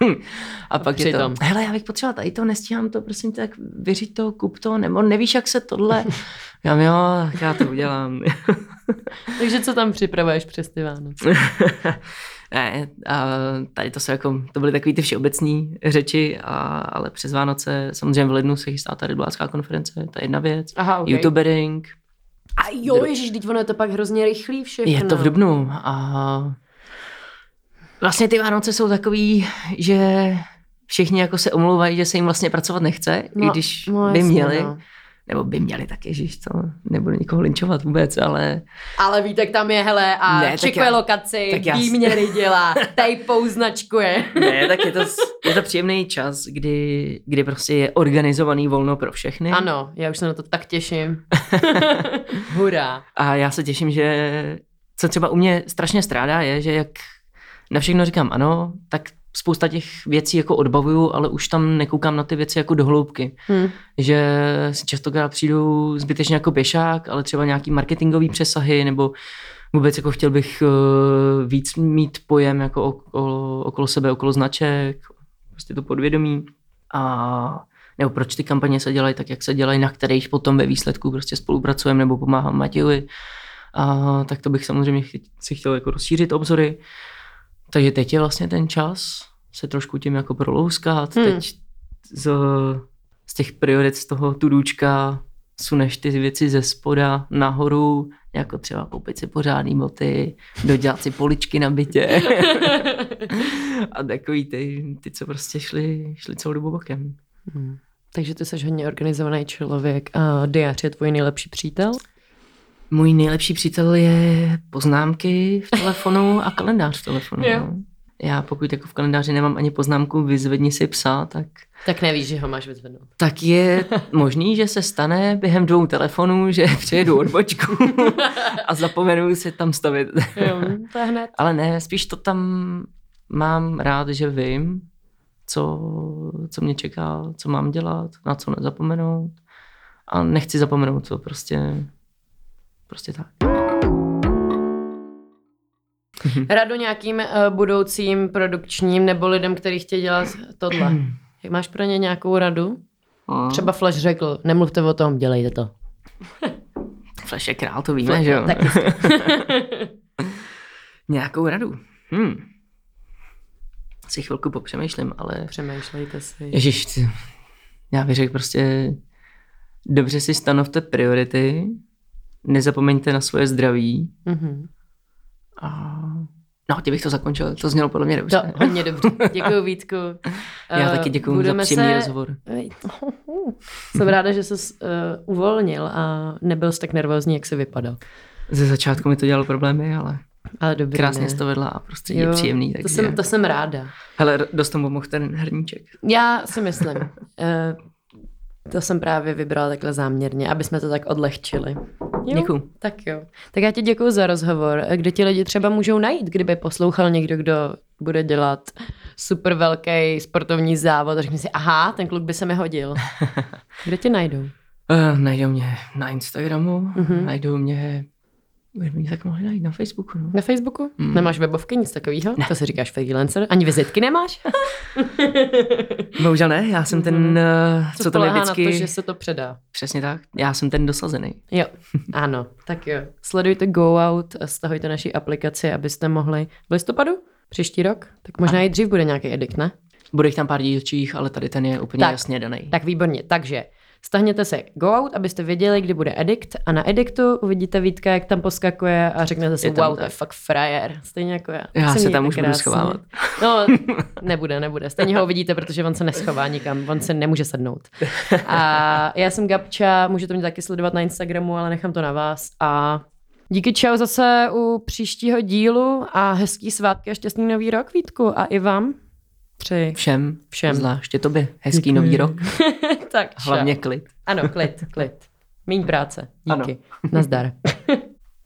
a pak je to, hele, já bych potřeboval tady to, nestíhám to, prosím tě, tak vyřiď to, kup to, nebo nevíš, jak se tohle. já jo, já to udělám. Takže co tam připravuješ přes ty Vánoce? Ne, a tady to jsou jako, to byly takové ty všeobecné řeči, a, ale přes Vánoce, samozřejmě v lednu se chystá ta rybářská konference, to je jedna věc. Aha, ok. YouTubering, A jo, ježiš, teď ono je to pak hrozně rychlý všechno. Je to v Dubnu a vlastně ty Vánoce jsou takový, že všichni jako se omlouvají, že se jim vlastně pracovat nechce, no, i když no, by jasně, měli, no. Nebo by měli tak, ježiš, to nebudu nikoho linčovat vůbec, ale Ale Vítek tam je, hele, a Ne, čekuje já- lokaci, výměry dělá, typou značkuje. ne, tak je to, je to příjemný čas, kdy, kdy prostě je organizovaný volno pro všechny. Ano, já už se na to tak těším. Hurá. A já se těším, že co třeba u mě strašně strádá je, že jak na všechno říkám ano, tak spousta těch věcí jako odbavuju, ale už tam nekoukám na ty věci jako do hloubky. Hm. Že si častokrát přijdu zbytečně jako pěšák, ale třeba nějaký marketingový přesahy, nebo vůbec jako chtěl bych uh, víc mít pojem jako okolo, okolo sebe, okolo značek, prostě to podvědomí. A nebo proč ty kampaně se dělají tak, jak se dělají, na kterých potom ve výsledku prostě spolupracujeme nebo pomáhám Matějovi. A tak to bych samozřejmě si chtěl jako rozšířit obzory. Takže teď je vlastně ten čas se trošku tím jako prolouskat. Hmm. Hmm. Teď z, z těch priorit z toho tudůčka suneš ty věci ze spoda nahoru, jako třeba koupit si pořádný boty, dodělat si poličky na bytě a takový ty, ty co prostě šli, šli celou dobu bokem. Hm. Takže ty jsi hodně organizovaný člověk a diář je tvůj nejlepší přítel? Můj nejlepší přítel je poznámky v telefonu a kalendář v telefonu. Jo. no. Já pokud jako v kalendáři nemám ani poznámku vyzvedni si psa, tak, Tak nevíš, že ho máš vyzvednout. tak je možný, že se stane během dvou telefonů, že přejedu odbočku a zapomenu si tam stavit. Jo, to hned. Ale ne, spíš to tam mám rád, že vím, co, co mě čeká, co mám dělat, na co nezapomenout. A nechci zapomenout to prostě, prostě tak. Radu nějakým uh, budoucím produkčním nebo lidem, kteří chtějí dělat tohle. Jak máš pro ně nějakou radu? Třeba Flash řekl, nemluvte o tom, dělejte to. Flash je král, to víme, že jo? Nějakou radu. Hmm. Si chvilku popřemýšlím, ale Přemýšlejte si. Ježíš, ty- já bych řekl prostě, dobře si stanovte priority, nezapomeňte na svoje zdraví Mhm. a no, tím bych to zakončil, to znělo podle mě dobře. To hodně dobře. Děkuji Vítku. já Eh, taky děkuji za budeme příjemný se- rozhovor. Jsem ráda, že jsi uh, uvolnil a nebyl jsi tak nervózní, jak jsi vypadal. Ze začátku mi to dělalo problémy, ale Ale dobrý, krásně ne? jsi to vedla a prostě je příjemný. to, Takže... jsem, to jsem ráda. Hele, dost tomu pomohl ten hrníček. Já si myslím. Uh, to jsem právě vybrala takhle záměrně, aby jsme to tak odlehčili. Jo? Děkuju. Tak jo. Tak já ti děkuji za rozhovor. Kde ti lidi třeba můžou najít, kdyby poslouchal někdo, kdo bude dělat super velký sportovní závod a řekne si, aha, ten kluk by se mi hodil. Kde tě najdou? Uh, najdou mě na Instagramu, mm-hmm. najdou mě, by mě tak mohli najít na Facebooku. No. Na Facebooku? Mm. Nemáš webovky, nic takového? To si říkáš freelancer? Ani vizitky nemáš? Bohužel ne, já jsem ten, uh, co, co to spoléhá vždycky... na to, že se to předá. Přesně tak, já jsem ten dosazený. Jo, ano, tak jo. Sledujte Go Out, stahujte naši aplikaci, abyste mohli v listopadu příští rok, tak možná i dřív bude nějaký edikt, ne? Bude jich tam pár dílčích, ale tady ten je úplně tak. jasně daný. Tak výborně, takže stahněte se Go Out, abyste věděli, kdy bude edikt a na ediktu uvidíte Vítka, jak tam poskakuje a řeknete si, wow, to je fakt frajer, stejně jako já. Já Se tam už budu schovávat. No, nebude, nebude. Stejně ho uvidíte, protože on se neschová nikam, on se nemůže sednout. A já jsem Gabča, můžete mě taky sledovat na Instagramu, ale nechám to na vás. A díky čau zase u příštího dílu a hezký svátky a šťastný nový rok, Vítku. A i vám. Tři. Všem, Všem. zvláště tobě. Hezký Děkuji. nový rok, tak, hlavně klid. Ano, klid, klid. Míň práce. Ano. Díky. Nazdar.